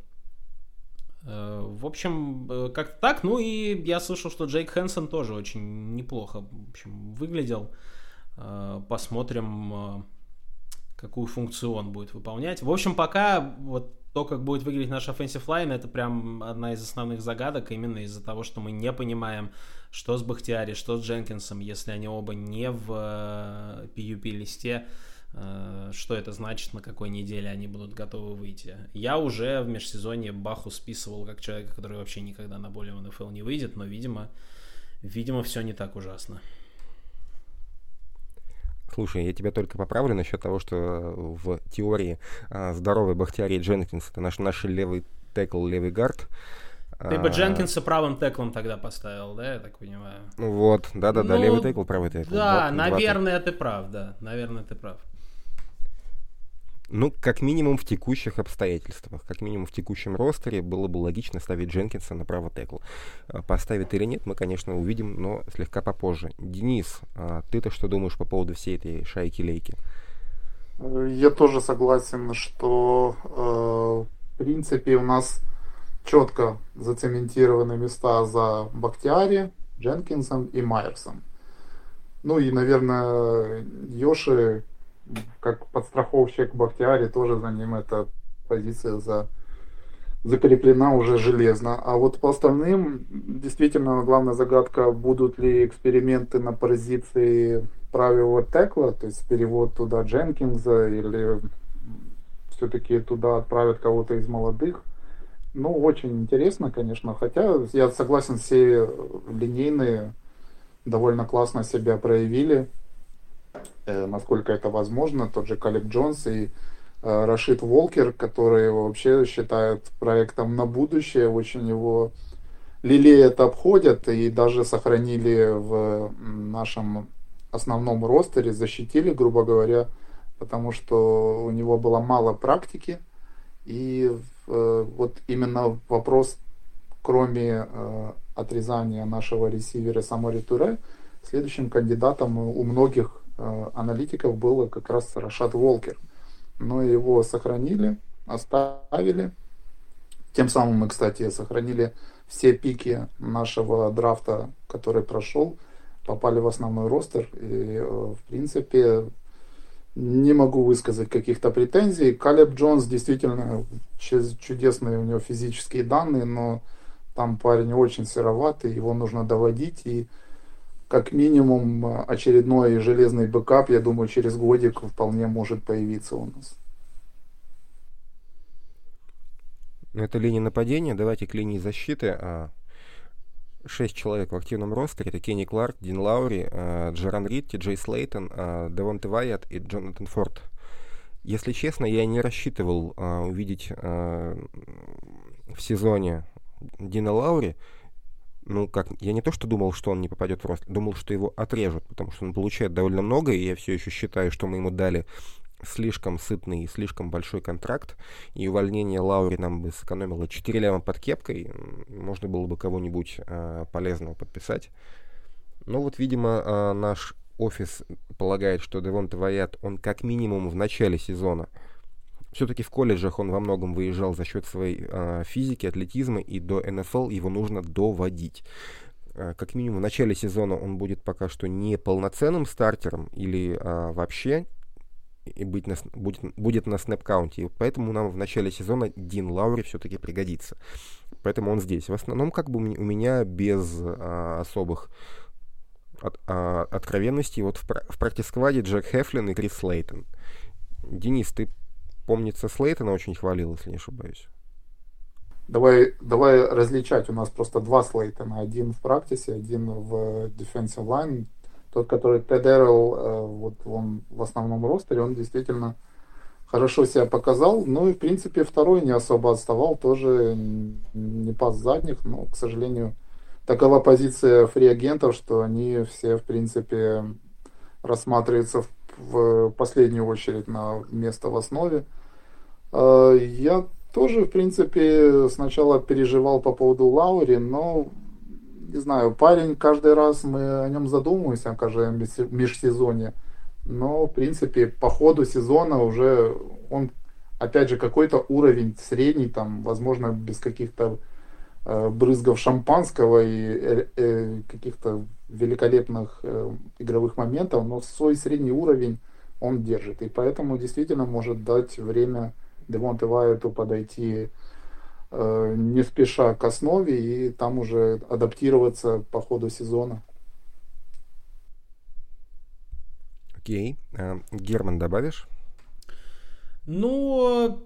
Э, в общем, э, как-то так. Ну и я слышал, что Джейк Хэнсон тоже очень неплохо в общем, выглядел. Э, посмотрим, какую функцию он будет выполнять. В общем, пока вот то, как будет выглядеть наш offensive line, это прям одна из основных загадок, именно из-за того, что мы не понимаем, что с Бахтиари, что с Дженкинсом, если они оба не в PUP-листе. Э, что это значит, на какой неделе они будут готовы выйти. Я уже в межсезонье Баху списывал как человека, который вообще никогда на более в НФЛ не выйдет, но, видимо, видимо, все не так ужасно. Слушай, я тебя только поправлю насчет того, что в теории а, здоровый Бахтиарий Дженкинс это наш, наш левый текл, левый гард. Ты бы а, Дженкинса правым теклом тогда поставил, да, я так понимаю? Ну вот, да-да-да, ну, левый текл, правый текл. Да, 20, наверное, 20. ты прав, да, наверное, ты прав. Ну, как минимум в текущих обстоятельствах, как минимум в текущем ростере было бы логично ставить Дженкинса на право текл. А, поставит или нет, мы, конечно, увидим, но слегка попозже. Денис, а ты-то что думаешь по поводу всей этой шайки-лейки? Я тоже согласен, что э, в принципе у нас четко зацементированы места за Бактиари, Дженкинсом и Майерсом. Ну и, наверное, Йоши как подстраховщик Бахтиари тоже за ним эта позиция за, закреплена уже железно. А вот по остальным, действительно, главная загадка, будут ли эксперименты на позиции правого текла, то есть перевод туда Дженкинса, или все-таки туда отправят кого-то из молодых. Ну, очень интересно, конечно, хотя я согласен, все линейные довольно классно себя проявили. Э, насколько это возможно. Тот же Калиб Джонс и э, Рашид Волкер, которые вообще считают проектом на будущее, очень его лелеют, обходят и даже сохранили в нашем основном ростере, защитили, грубо говоря, потому что у него было мало практики. И э, вот именно вопрос, кроме отрезания нашего ресивера Самори Туре, следующим кандидатом у многих аналитиков было как раз Рашад Волкер. Но его сохранили, оставили. Тем самым мы, кстати, сохранили все пики нашего драфта, который прошел, попали в основной ростер. И, э, в принципе, не могу высказать каких-то претензий. Калеб Джонс действительно чудесные у него физические данные, но там парень очень сыроватый, его нужно доводить. И как минимум э, очередной железный бэкап, я думаю, через годик вполне может появиться у нас. Ну, это линия нападения. Давайте к линии защиты. А, шесть человек в активном ростере. Это Кенни Кларк, Дин Лаури, а, Джеран Ритти, Джей Слейтон, а, Девонте Вайят и Джонатан Форд. Если честно, я не рассчитывал увидеть в сезоне Дина Лаури ну, как, я не то, что думал, что он не попадет в рост, думал, что его отрежут, потому что он получает довольно много, и я все еще считаю, что мы ему дали слишком сытный и слишком большой контракт, и увольнение Лаури нам бы сэкономило 4 ляма под кепкой, можно было бы кого-нибудь э, полезного подписать. Но вот, видимо, э, наш офис полагает, что Девонте Ваят, он как минимум в начале сезона все-таки в колледжах он во многом выезжал за счет своей э, физики, атлетизма, и до НФЛ его нужно доводить. Э, как минимум в начале сезона он будет пока что не полноценным стартером или э, вообще и быть на, будет, будет на снэп-каунте. И поэтому нам в начале сезона Дин Лаури все-таки пригодится. Поэтому он здесь. В основном как бы у меня без а, особых от, а, откровенностей. Вот в, в практискваде Джек Хефлин и Крис Слейтон. Денис, ты, помнится, Слейтона очень хвалил, если не ошибаюсь. Давай, давай различать. У нас просто два Слейтона. Один в практике, один в defensive line. Тот, который Тед Эрл, э, вот он в основном ростере, он действительно хорошо себя показал. Ну и, в принципе, второй не особо отставал, тоже не пас задних, но, к сожалению, такова позиция фри-агентов, что они все, в принципе, рассматриваются в последнюю очередь на место в основе. Э, я тоже, в принципе, сначала переживал по поводу Лаури, но не знаю, парень каждый раз мы о нем задумываемся, о каждом межсезонье. Но, в принципе, по ходу сезона уже он, опять же, какой-то уровень средний, там, возможно, без каких-то э, брызгов шампанского и э, э, каких-то великолепных э, игровых моментов, но свой средний уровень он держит. И поэтому действительно может дать время Демонте Вайету подойти Э, не спеша к основе и там уже адаптироваться по ходу сезона. Окей. А, Герман, добавишь? Ну,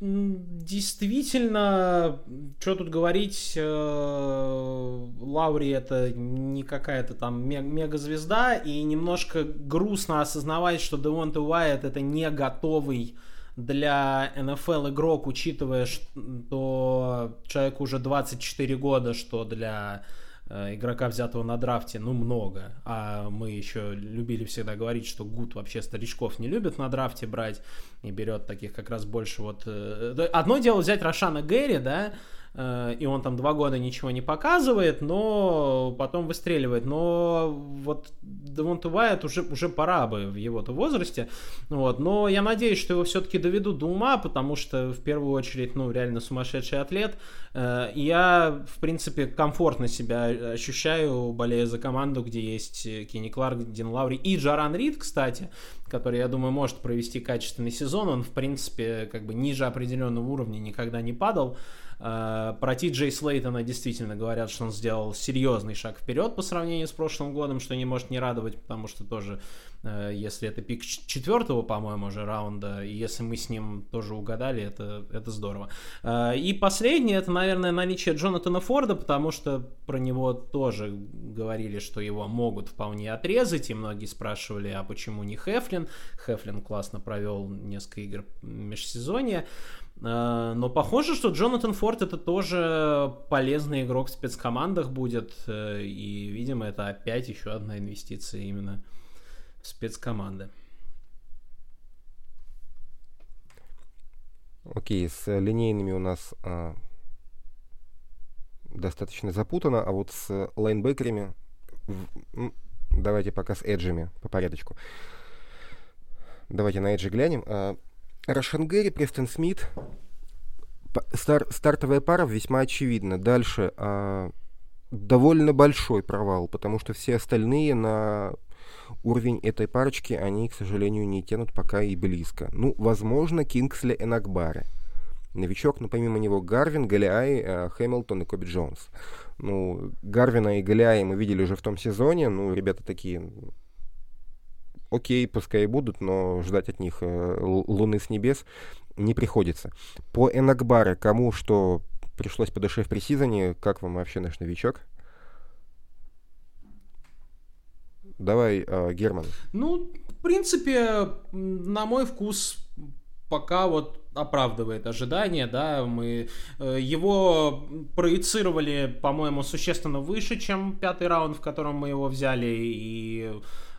действительно, что тут говорить, э, Лаури это не какая-то там мегазвезда, и немножко грустно осознавать, что Девонте Уайт это не готовый для НФЛ игрок, учитывая, что человеку уже 24 года, что для игрока, взятого на драфте, ну, много. А мы еще любили всегда говорить, что Гуд вообще старичков не любит на драфте брать и берет таких как раз больше вот... Э, одно дело взять Рошана Гэри, да, Э, и он там два года ничего не показывает, но потом выстреливает. Но вот Девонту Уайт уже, уже пора бы в его-то возрасте. Вот. Но я надеюсь, что его все-таки доведут до ума, потому что в первую очередь, ну, реально сумасшедший атлет. Э, я, в принципе, комфортно себя ощущаю, болея за команду, где есть Кенни Кларк, Дин Лаури и Джаран Рид, кстати, который, я думаю, может провести качественный сезон. Он, в принципе, как бы ниже определенного уровня никогда не падал. Э, про Ти Джей Слейтона действительно говорят, что он сделал серьезный шаг вперед по сравнению с прошлым годом, что не может не радовать, потому что тоже, э, если это пик четвертого, по-моему, уже раунда, и если мы с ним тоже угадали, это, это здорово. Э, и последнее, это, наверное, наличие Джонатана Форда, потому что про него тоже говорили, что его могут вполне отрезать, и многие спрашивали, а почему не Хефлин? Хефлин классно провел несколько игр межсезонья. Э, но похоже, что Джонатан Форд это тоже полезный игрок в спецкомандах будет. Э, и, видимо, это опять еще одна инвестиция именно в спецкоманды. Окей, с линейными у нас а, достаточно запутано, а вот с лайнбекерами в, давайте пока с эджами по порядочку. Давайте на эджи глянем. А, Рошан Гэри, Престон Смит. Стар, стартовая пара весьма очевидна. Дальше а, довольно большой провал, потому что все остальные на уровень этой парочки, они, к сожалению, не тянут пока и близко. Ну, возможно, Кингсли Энакбаре. Новичок, но помимо него Гарвин, Галиай, э, Хэмилтон и Коби Джонс. Ну, Гарвина и Галиай мы видели уже в том сезоне. Ну, ребята такие окей, пускай и будут, но ждать от них э, луны с небес не приходится. По Энакбаре, кому что пришлось по душе в пресизоне, как вам вообще наш новичок? Давай, э, Герман. Ну, в принципе, на мой вкус, пока вот оправдывает ожидания, да, мы э, его проецировали, по-моему, существенно выше, чем пятый раунд, в котором мы его взяли, и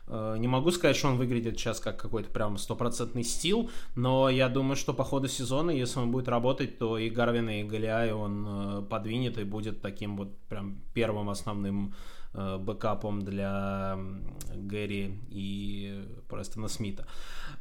не могу сказать, что он выглядит сейчас как какой-то прям стопроцентный стил, но я думаю, что по ходу сезона, если он будет работать, то и Гарвина, и Галиай он э, подвинет и будет таким вот прям первым основным э, бэкапом для Гэри и Престона Смита.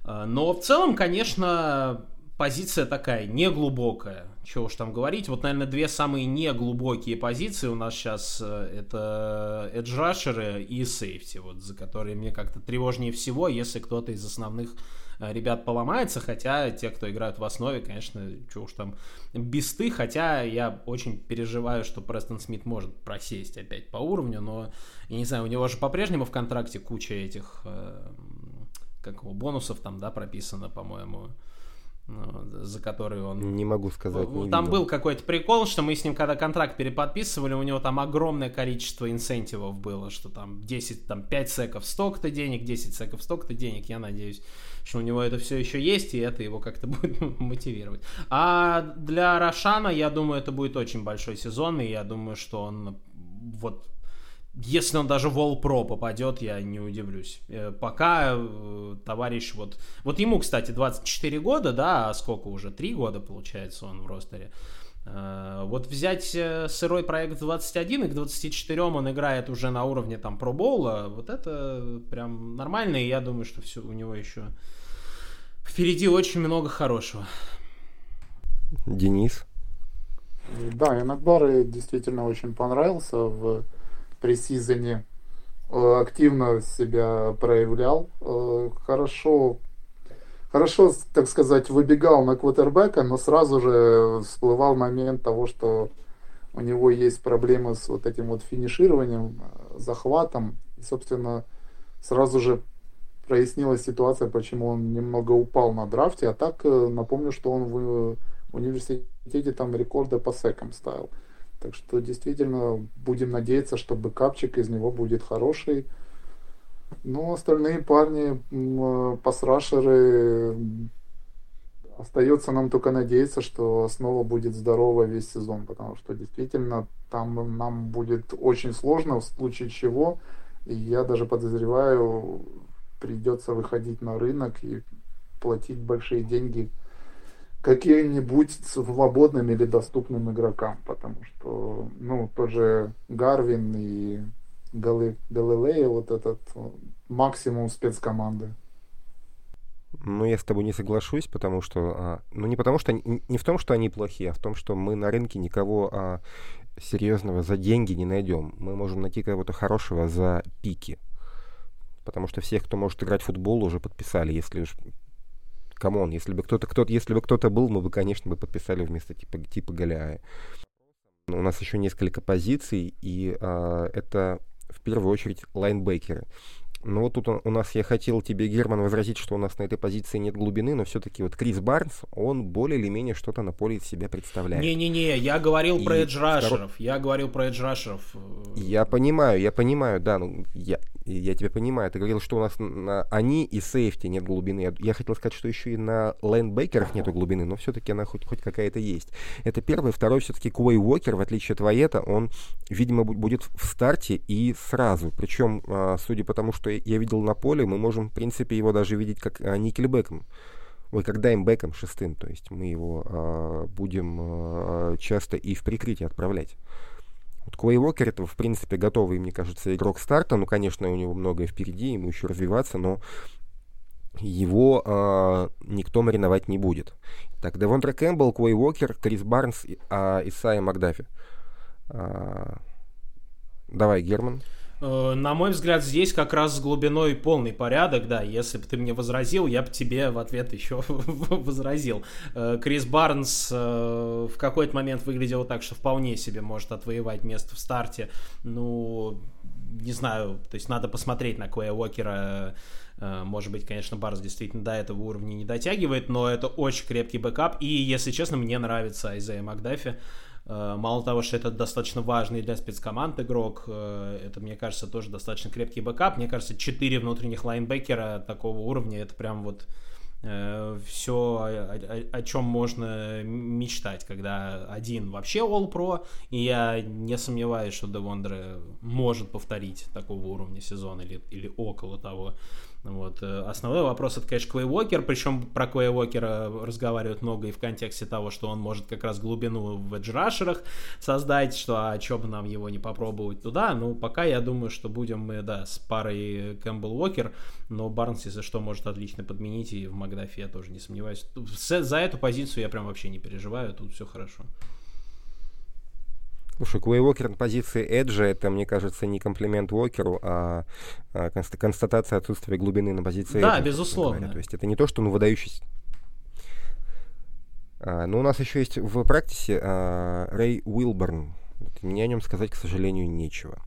Но в целом, конечно, позиция такая, неглубокая. Чего уж там говорить. Вот, наверное, две самые неглубокие позиции у нас сейчас э, это эджрашеры и сейфти, вот, за которые мне как-то тревожнее всего, если кто-то из основных э, ребят поломается, хотя те, кто играют в основе, конечно, что уж там, бесты, хотя я очень переживаю, что Престон Смит может просесть опять по уровню, но, я не знаю, у него же по-прежнему в контракте куча этих, э, как его, бонусов там, да, прописано, по-моему, за который он... Не могу сказать. Не там видел. был какой-то прикол, что мы с ним, когда контракт переподписывали, у него там огромное количество инсентивов было, что там 10, там 5 секов столько-то денег, 10 секов столько-то денег, я надеюсь, что у него это все еще есть, и это его как-то будет мотивировать. А для Рошана, я думаю, это будет очень большой сезон, и я думаю, что он вот если он даже в All-Pro попадет, я не удивлюсь. Э, пока э, товарищ вот... Вот ему, кстати, 24 года, да, а сколько уже? 3 года, получается, он в ростере. Э, вот взять сырой проект 21 и к 24 он играет уже на уровне там пробоула, вот это прям нормально, и я думаю, что все у него еще впереди очень много хорошего. Денис? Да, Инакбар действительно очень понравился в пресизоне э, активно себя проявлял, э, хорошо, хорошо, так сказать, выбегал на квотербека, но сразу же всплывал момент того, что у него есть проблемы с вот этим вот финишированием, э, захватом, и, собственно, сразу же прояснилась ситуация, почему он немного упал на драфте, а так напомню, что он в университете там рекорды по секам ставил. Так что действительно будем надеяться, что бэкапчик из него будет хороший. Но остальные парни, пасрашеры, остается нам только надеяться, что снова будет здорово весь сезон, потому что действительно там нам будет очень сложно, в случае чего, и я даже подозреваю, придется выходить на рынок и платить большие деньги каким-нибудь свободным или доступным игрокам, потому что, ну, тоже Гарвин и Гали, вот этот максимум спецкоманды. Ну, я с тобой не соглашусь, потому что... А, ну, не потому что... Не в том, что они плохие, а в том, что мы на рынке никого а, серьезного за деньги не найдем. Мы можем найти кого-то хорошего за пики. Потому что всех, кто может играть в футбол, уже подписали. Если уж come on, если бы кто-то, кто если бы кто-то был, мы бы, конечно, бы подписали вместо типа, типа Голиая. У нас еще несколько позиций, и а, это в первую очередь лайнбекеры. Ну вот тут у нас я хотел тебе, Герман, возразить, что у нас на этой позиции нет глубины, но все-таки вот Крис Барнс, он более или менее что-то на поле из себя представляет. Не-не-не, я говорил и про эджрашеров, второй... я говорил про эджрашеров. Я понимаю, я понимаю, да, ну я, я тебя понимаю, ты говорил, что у нас на они и сейфти нет глубины. Я, я хотел сказать, что еще и на лайнбекерах нету глубины, но все-таки она хоть, хоть какая-то есть. Это первый. Второй, все-таки Куэй Уокер, в отличие от Ваета, он, видимо, будет в старте и сразу. Причем, а, судя по тому, что я видел на поле, мы можем, в принципе, его даже видеть как а, никельбеком. Ой, как даймбеком шестым, то есть мы его а, будем а, часто и в прикрытие отправлять. Вот Клей Уокер это, в принципе, готовый, мне кажется, игрок старта. Ну, конечно, у него многое впереди, ему еще развиваться, но его э, никто мариновать не будет. Так, Девонтра Кэмпбелл, Клей Уокер, Крис Барнс, а, Исайя Макдафи. А, давай, Герман. Э, на мой взгляд, здесь как раз с глубиной полный порядок, да, если бы ты мне возразил, я бы тебе в ответ еще возразил. Э, Крис Барнс э, в какой-то момент выглядел так, что вполне себе может отвоевать место в старте, ну, не знаю, то есть надо посмотреть на Куэя Уокера, может быть, конечно, Барнс действительно до этого уровня не дотягивает, но это очень крепкий бэкап, и, если честно, мне нравится Айзея Макдафи, мало того, что это достаточно важный для спецкоманд игрок, э, это, мне кажется, тоже достаточно крепкий бэкап. Мне кажется, четыре внутренних лайнбекера такого уровня, это прям вот э, все, о, о, о чем можно мечтать, когда один вообще All-Pro, и я не сомневаюсь, что Девондре может повторить такого уровня сезона или, или около того. Вот. Э, основной вопрос это, конечно, Клей Уокер, причем про Клей Уокера разговаривают много и в контексте того, что он может как раз глубину в эджрашерах создать, что а что бы нам его не попробовать туда. Ну, пока я думаю, что будем мы, да, с парой Кэмпбелл Уокер, но Барнс, если что, может отлично подменить, и в Макдафе я тоже не сомневаюсь. За эту позицию я прям вообще не переживаю, тут все хорошо. Слушай, Куэй Уокер на позиции Эджа, это, мне кажется, не комплимент Уокеру, а, а констатация отсутствия глубины на позиции Да, Эджа, безусловно. То есть это не то, что ну, выдающийся а, но у нас еще есть в практике а, Рэй Уилберн. Мне о нем сказать, к сожалению, нечего.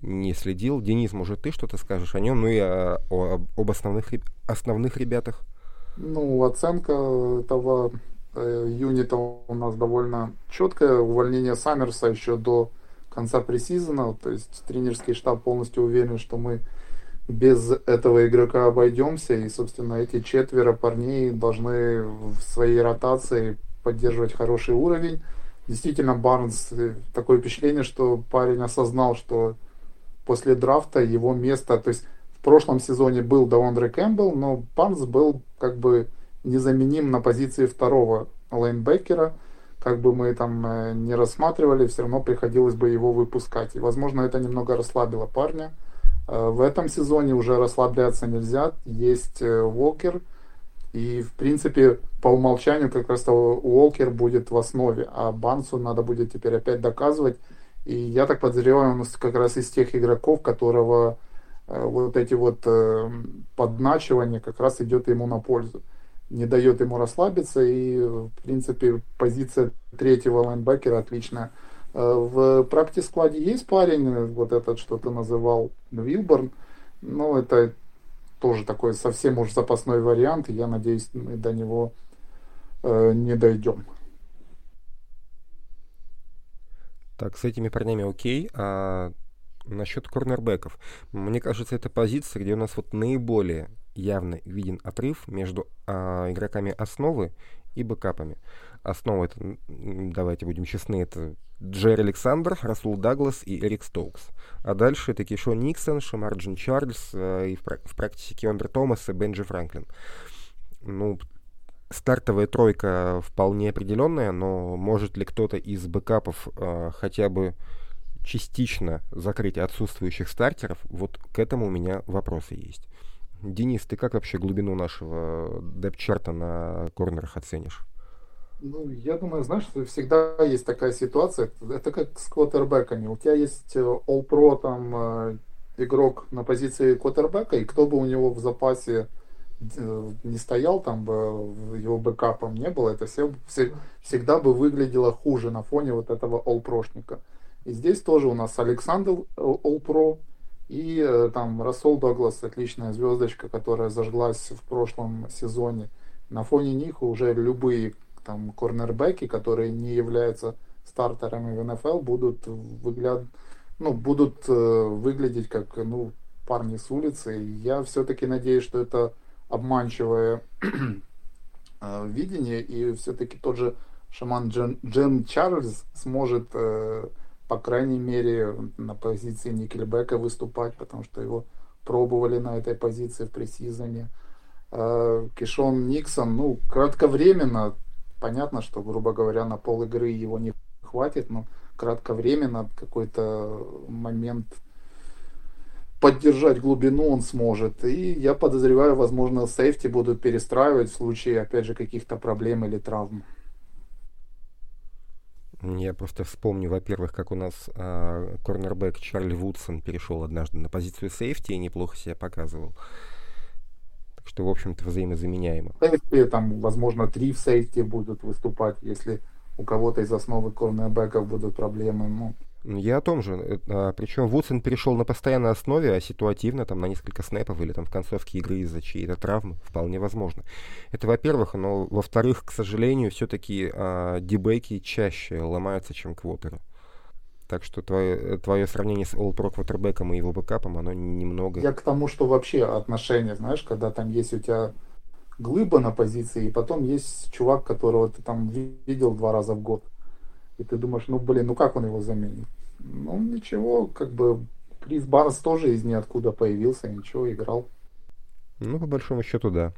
Не следил. Денис, может, ты что-то скажешь о нем? Ну и о, о, об основных, основных ребятах. Ну, оценка этого Э, юнита у нас довольно четкое. Увольнение Саммерса еще до конца пресизона. То есть тренерский штаб полностью уверен, что мы без этого игрока обойдемся. И, собственно, эти четверо парней должны в своей ротации поддерживать хороший уровень. Действительно, Барнс, э, такое впечатление, что парень осознал, что после драфта его место, то есть в прошлом сезоне был Даондре Кэмпбелл, но Барнс был как бы незаменим на позиции второго лейнбекера. Как бы мы там э, не рассматривали, все равно приходилось бы его выпускать. И, возможно, это немного расслабило парня. Э, в этом сезоне уже расслабляться нельзя. Есть Уолкер. И, в принципе, по умолчанию как раз Уолкер будет в основе. А Бансу надо будет теперь опять доказывать. И я так подозреваю, он как раз из тех игроков, которого э, вот эти вот подначивания как раз идет ему на пользу не дает ему расслабиться, и, в принципе, позиция третьего лайнбекера отличная. Э, в практис-складе есть парень, вот этот, что ты называл, Вилборн, но это тоже такой совсем уж запасной вариант, и я надеюсь, мы до него э, не дойдем. Так, с этими парнями окей. А насчет корнербеков. Мне кажется, это позиция, где у нас вот наиболее явно виден отрыв между а, игроками основы и бэкапами. Основа это, давайте будем честны, это Джерри Александр, Расул Даглас и Эрик Стоукс. А дальше это Кишо Никсон, Шамарджин Чарльз э, и в, в практике Киондер Томас и Бенджи Франклин. Ну, стартовая тройка вполне определенная, но может ли кто-то из бэкапов э, хотя бы частично закрыть отсутствующих стартеров, вот к этому у меня вопросы есть. Денис, ты как вообще глубину нашего депчарта на корнерах оценишь? Ну, я думаю, знаешь, всегда есть такая ситуация, это как с квотербеками. У тебя есть э, All-Pro там э, игрок на позиции квотербека, и кто бы у него в запасе э, не стоял, там бы его бэкапом не было, это все, все, всегда бы выглядело хуже на фоне вот этого All-Прошника. И здесь тоже у нас Александр All-Pro, и э, там Рассол Доглас, отличная звездочка, которая зажглась в прошлом сезоне. На фоне них уже любые там корнербеки, которые не являются стартерами в НФЛ, будут выгляд... ну, будут э, выглядеть как ну, парни с улицы. Я все-таки надеюсь, что это обманчивое э, видение, и все-таки тот же шаман Джен, Джен Чарльз сможет э, по крайней мере, на позиции Никельбека выступать, потому что его пробовали на этой позиции в пресизоне. А, Кишон Никсон, ну, кратковременно, понятно, что, грубо говоря, на пол игры его не хватит, но кратковременно какой-то момент поддержать глубину он сможет. И я подозреваю, возможно, сейфти будут перестраивать в случае, опять же, каких-то проблем или травм. Я просто вспомню, во-первых, как у нас э, корнербэк Чарли Вудсон перешел однажды на позицию сейфти и неплохо себя показывал. Так что, в общем-то, взаимозаменяемо. Сейфти, там, возможно, три в сейфти будут выступать, если у кого-то из основы корнербэков будут проблемы. Ну, я о том же. Э, а, Причем Вудсон перешел на постоянной основе, а ситуативно там на несколько снэпов или там в концовке игры из-за чьей-то травмы. Вполне возможно. Это во-первых. Но во-вторых, к сожалению, все-таки а, дебеки чаще ломаются, чем квотеры. Так что твое, твое сравнение с All-Pro квотербеком и его бэкапом, оно немного... Я к тому, что вообще отношения, знаешь, когда там есть у тебя глыба на позиции, и потом есть чувак, которого ты там видел два раза в год. И ты думаешь, ну блин, ну как он его заменит? Ну ничего, как бы Крис Барнс тоже из ниоткуда появился, ничего, играл. Ну, по большому счету, да.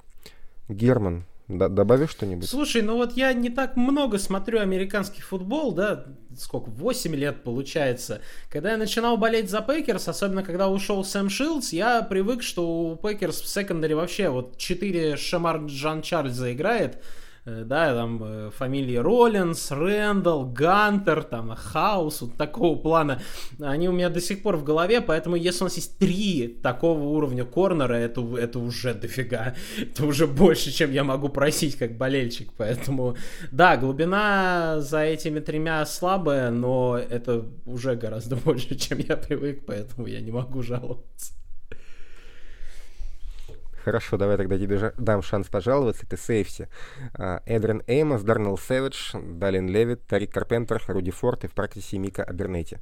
Герман, Д- добавишь что-нибудь? Слушай, ну вот я не так много смотрю американский футбол, да, сколько, 8 лет получается. Когда я начинал болеть за Пекерс, особенно когда ушел Сэм Шилдс, я привык, что у Пекерс в секондаре вообще вот 4 Шамар Жан-Чарльза играет, да, там э, фамилии Роллинс, Рэндалл, Гантер, там, Хаус, вот такого плана, они у меня до сих пор в голове, поэтому если у нас есть три такого уровня корнера, это, это уже дофига, это уже больше, чем я могу просить как болельщик, поэтому, да, глубина за этими тремя слабая, но это уже гораздо больше, чем я привык, поэтому я не могу жаловаться. Хорошо, давай тогда тебе дам шанс пожаловаться. Это сейфти. А, Эдрин Эймос, Дарнелл Сэвидж, Далин Левит, Тарик Карпентер, Руди Форд и в практике Мика Абернети.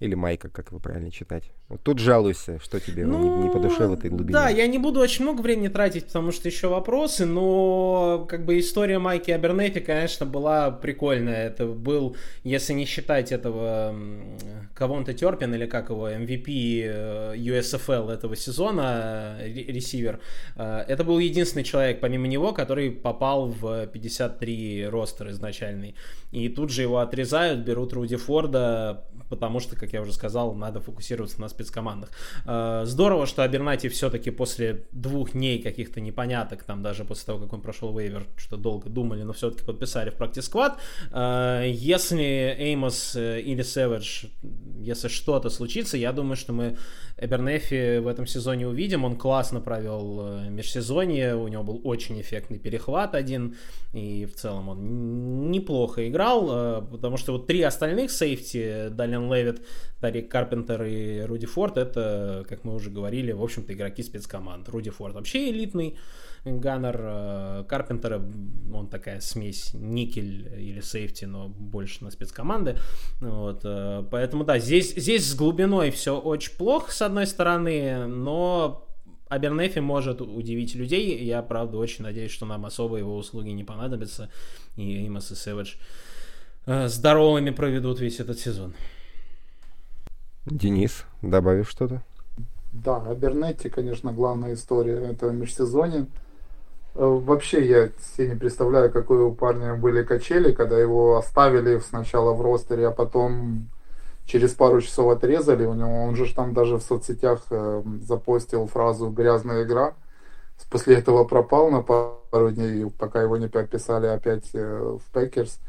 Или Майка, как его правильно читать. Вот тут жалуйся, что тебе ну, не, не по душе в этой глубине. Да, я не буду очень много времени тратить, потому что еще вопросы, но как бы история Майки Абернетти, конечно, была прикольная. Это был, если не считать этого Кавонта Терпин, или как его, MVP USFL э, этого сезона, э, ресивер, э, это был единственный человек, помимо него, который попал в 53 ростер изначальный. И тут же его отрезают, берут Руди Форда, потому что, как я уже сказал, надо фокусироваться на спецкомандах. Э, здорово, что Абернати все-таки после двух дней каких-то непоняток, там даже после того, как он прошел вейвер, что долго думали, но все-таки подписали в практик сквад. Э, если Эймос э, или Сэвидж, если что-то случится, я думаю, что мы Эбернефи в этом сезоне увидим. Он классно провел межсезонье, у него был очень эффектный перехват один, и в целом он неплохо играл, потому что вот три остальных сейфти, Далин Левит, Тарик Карпентер и Руди Форд, это, как мы уже говорили, в общем-то, игроки спецкоманд. Руди Форд вообще элитный ганнер, э, Карпентера, он такая смесь никель или сейфти, но больше на спецкоманды. Вот, э, поэтому, да, здесь, здесь с глубиной все очень плохо, с одной стороны, но Абернефи может удивить людей. Я, правда, очень надеюсь, что нам особо его услуги не понадобятся. И Имас и Сэвидж э, здоровыми проведут весь этот сезон. Денис, добавишь что-то? Да, Абернетти, конечно, главная история этого межсезонья. Э, вообще я себе не представляю, какой у парня были качели, когда его оставили сначала в ростере, а потом через пару часов отрезали. У него, он же там даже в соцсетях э, запостил фразу «грязная игра». После этого пропал на пару дней, пока его не подписали опять э, в Пекерс.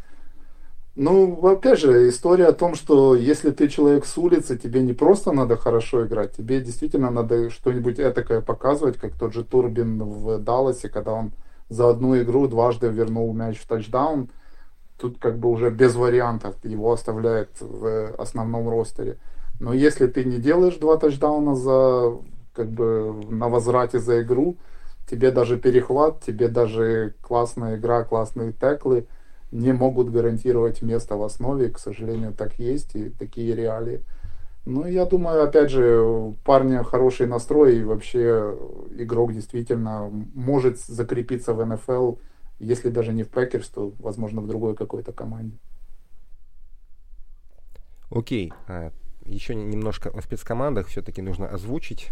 Ну, опять же, история о том, что если ты человек с улицы, тебе не просто надо хорошо играть, тебе действительно надо что-нибудь этакое показывать, как тот же Турбин в Далласе, когда он за одну игру дважды вернул мяч в тачдаун. Тут как бы уже без вариантов его оставляют в основном ростере. Но если ты не делаешь два тачдауна за как бы на возврате за игру, тебе даже перехват, тебе даже классная игра, классные теклы – не могут гарантировать место в основе. К сожалению, так есть и такие реалии. Ну, я думаю, опять же, у парня хороший настрой, и вообще игрок действительно может закрепиться в НФЛ, если даже не в Пекерс, то, возможно, в другой какой-то команде. Окей. А, еще немножко о спецкомандах все-таки нужно озвучить.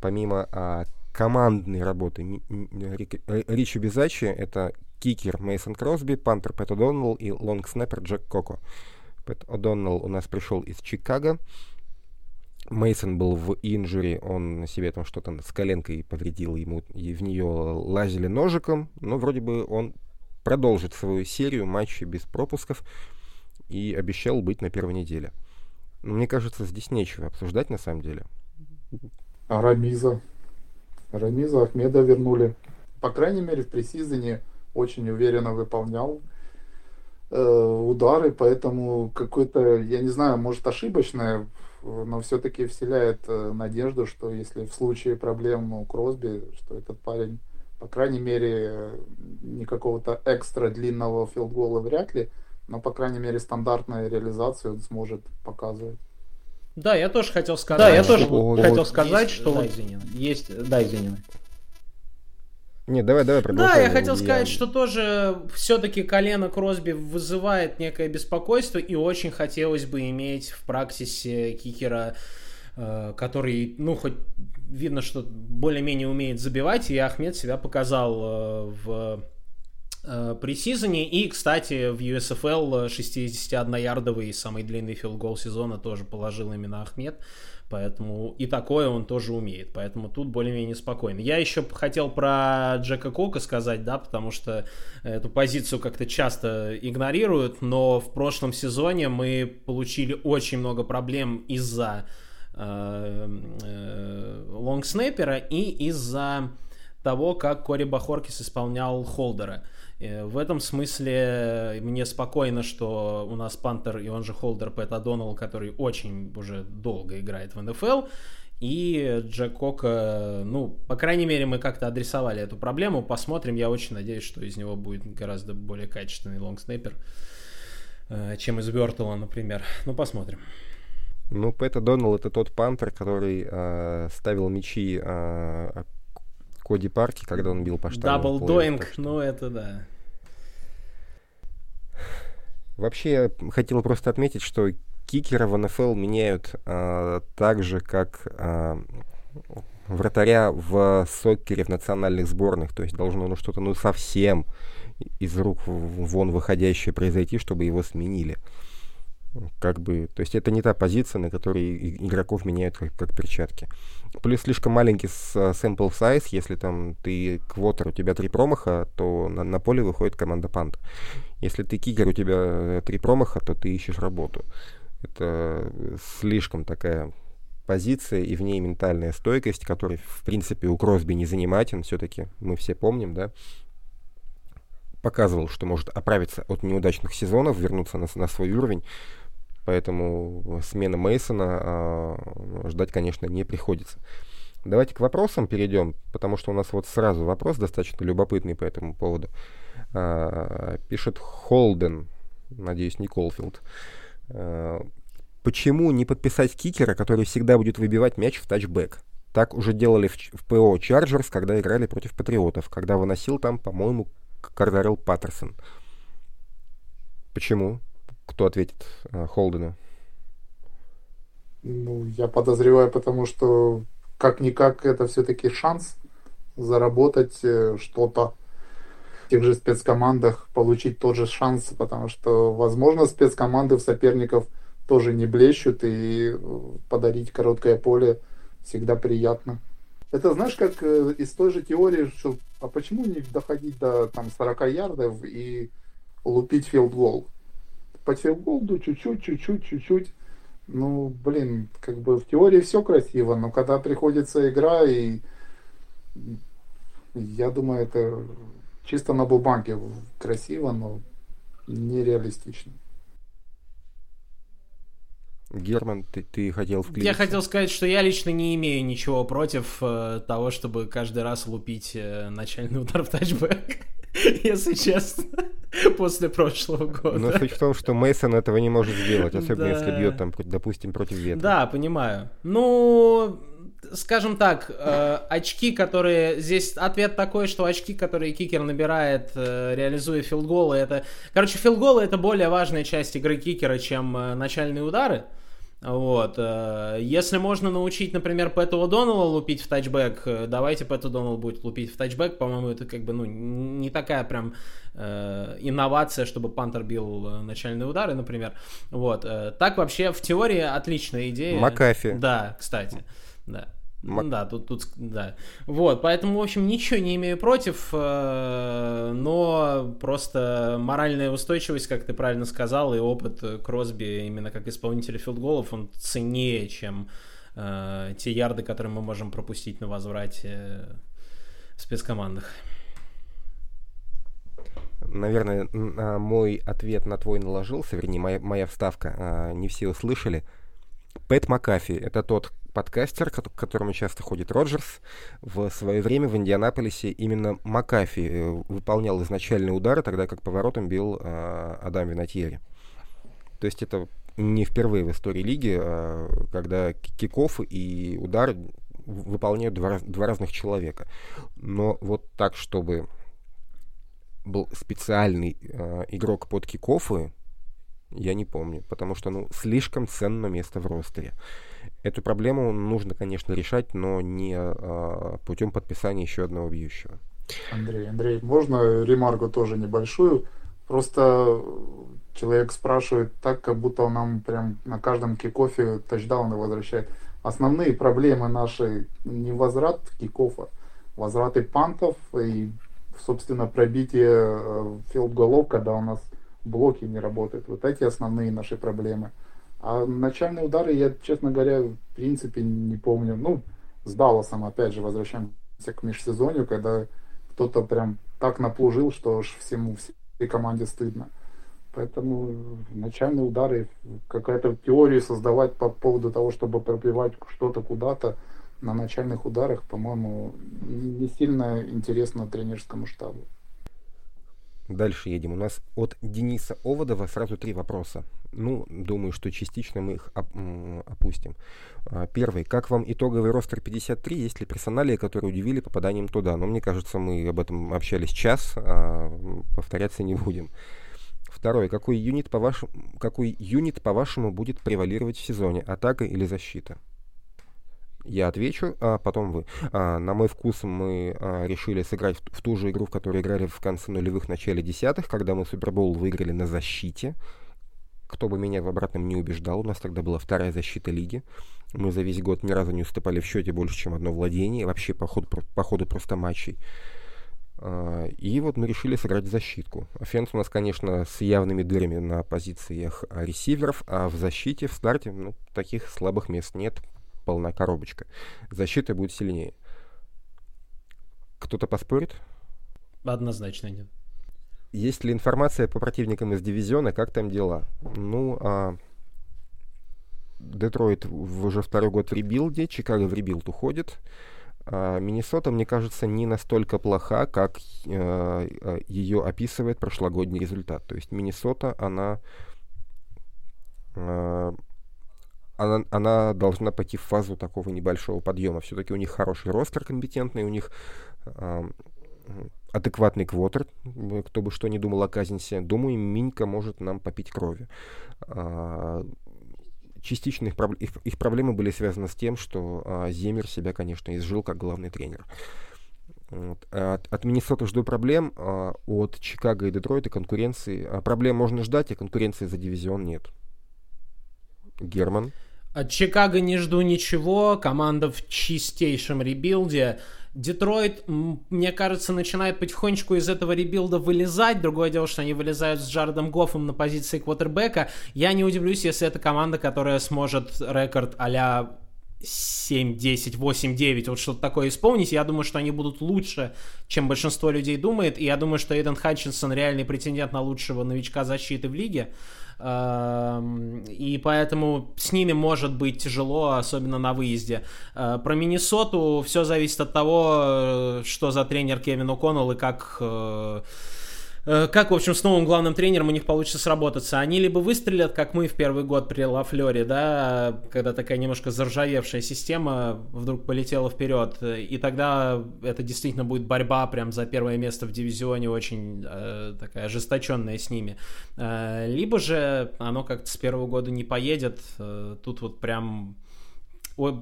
Помимо а, командной работы Рича Бисаччи, это кикер Мейсон Кросби, пантер Пэт О'Доннелл и лонгснеппер Джек Коко. Пэт О'Доннелл у нас пришел из Чикаго. Мейсон был в инжуре, он себе там что-то с коленкой повредил, ему и в нее лазили ножиком, но вроде бы он продолжит свою серию матчей без пропусков и обещал быть на первой неделе. Но мне кажется, здесь нечего обсуждать на самом деле. А Рамиза? Рамиза Ахмеда вернули. По крайней мере, в пресизоне очень уверенно выполнял э, удары, поэтому какой-то, я не знаю, может ошибочное, но все-таки вселяет э, надежду, что если в случае проблем у Кросби, что этот парень, по крайней мере, не какого-то экстра длинного филдгола вряд ли, но, по крайней мере, стандартную реализацию он сможет показывать. Да, я тоже хотел сказать. Да, я тоже хотел сказать, что есть, да, извини. есть, да, извини. Не, давай, давай продолжай. Да, я хотел я... сказать, что тоже все-таки колено Кросби вызывает некое беспокойство, и очень хотелось бы иметь в практике кикера, э, который, ну, хоть видно, что более-менее умеет забивать, и Ахмед себя показал э, в э, пресизоне. И, кстати, в USFL 61-ярдовый самый длинный филгол сезона тоже положил именно Ахмед. Поэтому и такое он тоже умеет. Поэтому тут более-менее спокойно. Я еще хотел про Джека Кока сказать, да, потому что эту позицию как-то часто игнорируют, но в прошлом сезоне мы получили очень много проблем из-за э, э, лонгснейпера и из-за того, как Кори Бахоркис исполнял холдера. Э, в этом смысле мне спокойно, что у нас Пантер и он же Холдер Пэт Адонал, который очень уже долго играет в НФЛ, и Джек Кока, ну, по крайней мере, мы как-то адресовали эту проблему. Посмотрим. Я очень надеюсь, что из него будет гораздо более качественный лонгснейпер, э, чем из Бертола, например. Ну, посмотрим. Ну, Пэт О'Доннелл это тот пантер, который э, ставил мячи э, Коди Парки, когда он бил по штангу. Double doink, ну это да. Вообще, я хотел просто отметить, что кикера в НФЛ меняют а, так же, как а, вратаря в сокере в национальных сборных. То есть должно ну, что-то ну совсем из рук вон выходящее произойти, чтобы его сменили как бы, то есть это не та позиция, на которой игроков меняют как, как перчатки. Плюс слишком маленький sample size, если там ты квотер, у тебя три промаха, то на, на поле выходит команда пант. Если ты кикер, у тебя э, три промаха, то ты ищешь работу. Это слишком такая позиция и в ней ментальная стойкость, которой, в принципе, у Кросби не занимателен, все-таки мы все помним, да, показывал, что может оправиться от неудачных сезонов, вернуться на, на свой уровень. Поэтому смена Мейсона а, ждать, конечно, не приходится. Давайте к вопросам перейдем, потому что у нас вот сразу вопрос достаточно любопытный по этому поводу. А, пишет Холден, надеюсь, не Колфилд. А, почему не подписать кикера, который всегда будет выбивать мяч в тачбэк? Так уже делали в, в ПО Чарджерс, когда играли против Патриотов, когда выносил там, по-моему, Кардарел Паттерсон. Почему? Кто ответит э, Холдену? Ну, я подозреваю, потому что как-никак это все-таки шанс заработать э, что-то в тех же спецкомандах, получить тот же шанс, потому что, возможно, спецкоманды в соперников тоже не блещут, и э, подарить короткое поле всегда приятно. Это знаешь, как из той же теории, что а почему не доходить до там 40 ярдов и лупить филдгол? По филголду чуть-чуть, чуть-чуть, чуть-чуть. Ну, блин, как бы в теории все красиво, но когда приходится игра, и я думаю, это чисто на бумаге красиво, но нереалистично. Герман, ты, ты хотел включить? Я хотел сказать, что я лично не имею ничего против э, того, чтобы каждый раз лупить э, начальный удар в тачбэк. если честно, после прошлого года. Но суть в том, что Мейсон этого не может сделать, особенно да. если бьет там, допустим, против ветра. Да, понимаю. Ну, скажем так, э, очки, которые... Здесь ответ такой, что очки, которые кикер набирает, э, реализуя филдголы, это... Короче, филдголы — это более важная часть игры кикера, чем э, начальные удары. Вот. Э, если можно научить, например, Пэта О'Доннелла лупить в тачбэк, э, давайте Пэт О'Доннелл будет лупить в тачбэк. По-моему, это как бы ну, не такая прям э, инновация, чтобы пантер бил начальные удары, например. Вот. Так вообще в теории отличная идея. Макафи. Да, кстати. Да. Мак... Да, тут, тут, да. Вот, поэтому, в общем, ничего не имею против, э, но просто моральная устойчивость, как ты правильно сказал, и опыт Кросби именно как исполнителя филдголов, он ценнее, чем э, те ярды, которые мы можем пропустить на возврате в спецкомандах. Наверное, мой ответ на твой наложился, вернее, моя, моя вставка, а, не все услышали. Пэт Макафи — это тот подкастер, к которому часто ходит Роджерс. В свое время в Индианаполисе именно Макафи э, выполнял начальные удары, тогда как по воротам бил э, Адам Винатьери. То есть это не впервые в истории лиги, а когда киков и удар выполняют два, два разных человека. Но вот так, чтобы был специальный э, игрок под кикофы, я не помню, потому что ну, слишком ценно место в ростере. Эту проблему нужно, конечно, решать, но не э, путем подписания еще одного бьющего. Андрей, Андрей, можно ремарку тоже небольшую? Просто человек спрашивает так, как будто он нам прям на каждом кикофе тачдауны возвращает. Основные проблемы наши не возврат кикофа, возвраты пантов и, собственно, пробитие э, филд-голов, когда у нас блоки не работают. Вот эти основные наши проблемы. А начальные удары я, честно говоря, в принципе не помню. Ну, с Далласом, опять же, возвращаемся к межсезонью, когда кто-то прям так наплужил, что аж всему, всей команде стыдно. Поэтому начальные удары, какая-то теорию создавать по поводу того, чтобы пробивать что-то куда-то на начальных ударах, по-моему, не сильно интересно тренерскому штабу. Дальше едем. У нас от Дениса Оводова сразу три вопроса. Ну, думаю, что частично мы их оп- опустим. А, первый. Как вам итоговый ростер 53? Есть ли персоналии, которые удивили попаданием туда? Но мне кажется, мы об этом общались час, а повторяться не будем. Второй. Какой юнит, по вашему, какой юнит, по-вашему, будет превалировать в сезоне? Атака или защита? Я отвечу, а потом вы. А, на мой вкус мы а, решили сыграть в, в ту же игру, в которую играли в конце нулевых, начале десятых, когда мы Супербол выиграли на защите. Кто бы меня в обратном не убеждал, у нас тогда была вторая защита лиги. Мы за весь год ни разу не уступали в счете больше, чем одно владение. Вообще по ходу, по ходу просто матчей. А, и вот мы решили сыграть защитку. Offense у нас, конечно, с явными дырами на позициях ресиверов, а в защите, в старте, ну, таких слабых мест нет полная коробочка. Защита будет сильнее. Кто-то поспорит? Однозначно нет. Есть ли информация по противникам из дивизиона, как там дела? Ну, а, Детройт уже второй год в ребилде, Чикаго в ребилд уходит. А, Миннесота, мне кажется, не настолько плоха, как э, ее описывает прошлогодний результат. То есть Миннесота, она э, она, она должна пойти в фазу такого небольшого подъема. Все-таки у них хороший ростер компетентный, у них э, адекватный квотер, кто бы что ни думал о Казинсе. Думаю, Минька может нам попить крови. Э, частично их, их, их проблемы были связаны с тем, что э, Зиммер себя, конечно, изжил как главный тренер. Вот. От, от Миннесоты жду проблем, а от Чикаго и Детройта конкуренции. А проблем можно ждать, а конкуренции за дивизион нет. Герман. От Чикаго не жду ничего, команда в чистейшем ребилде. Детройт, мне кажется, начинает потихонечку из этого ребилда вылезать. Другое дело, что они вылезают с Джаредом Гоффом на позиции квотербека. Я не удивлюсь, если это команда, которая сможет рекорд а 7, 10, 8, 9, вот что-то такое исполнить. Я думаю, что они будут лучше, чем большинство людей думает. И я думаю, что Эйден Хатчинсон реальный претендент на лучшего новичка защиты в лиге. И поэтому с ними может быть тяжело, особенно на выезде. Э, про Миннесоту все зависит от того, э, что за тренер Кевин О'Коннелл и как Э, как, в общем, с новым главным тренером у них получится сработаться? Они либо выстрелят, как мы в первый год при Лафлере, да, когда такая немножко заржавевшая система вдруг полетела вперед, и тогда это действительно будет борьба прям за первое место в дивизионе, очень э, такая ожесточенная с ними. Э, либо же оно как-то с первого года не поедет, э, тут вот прям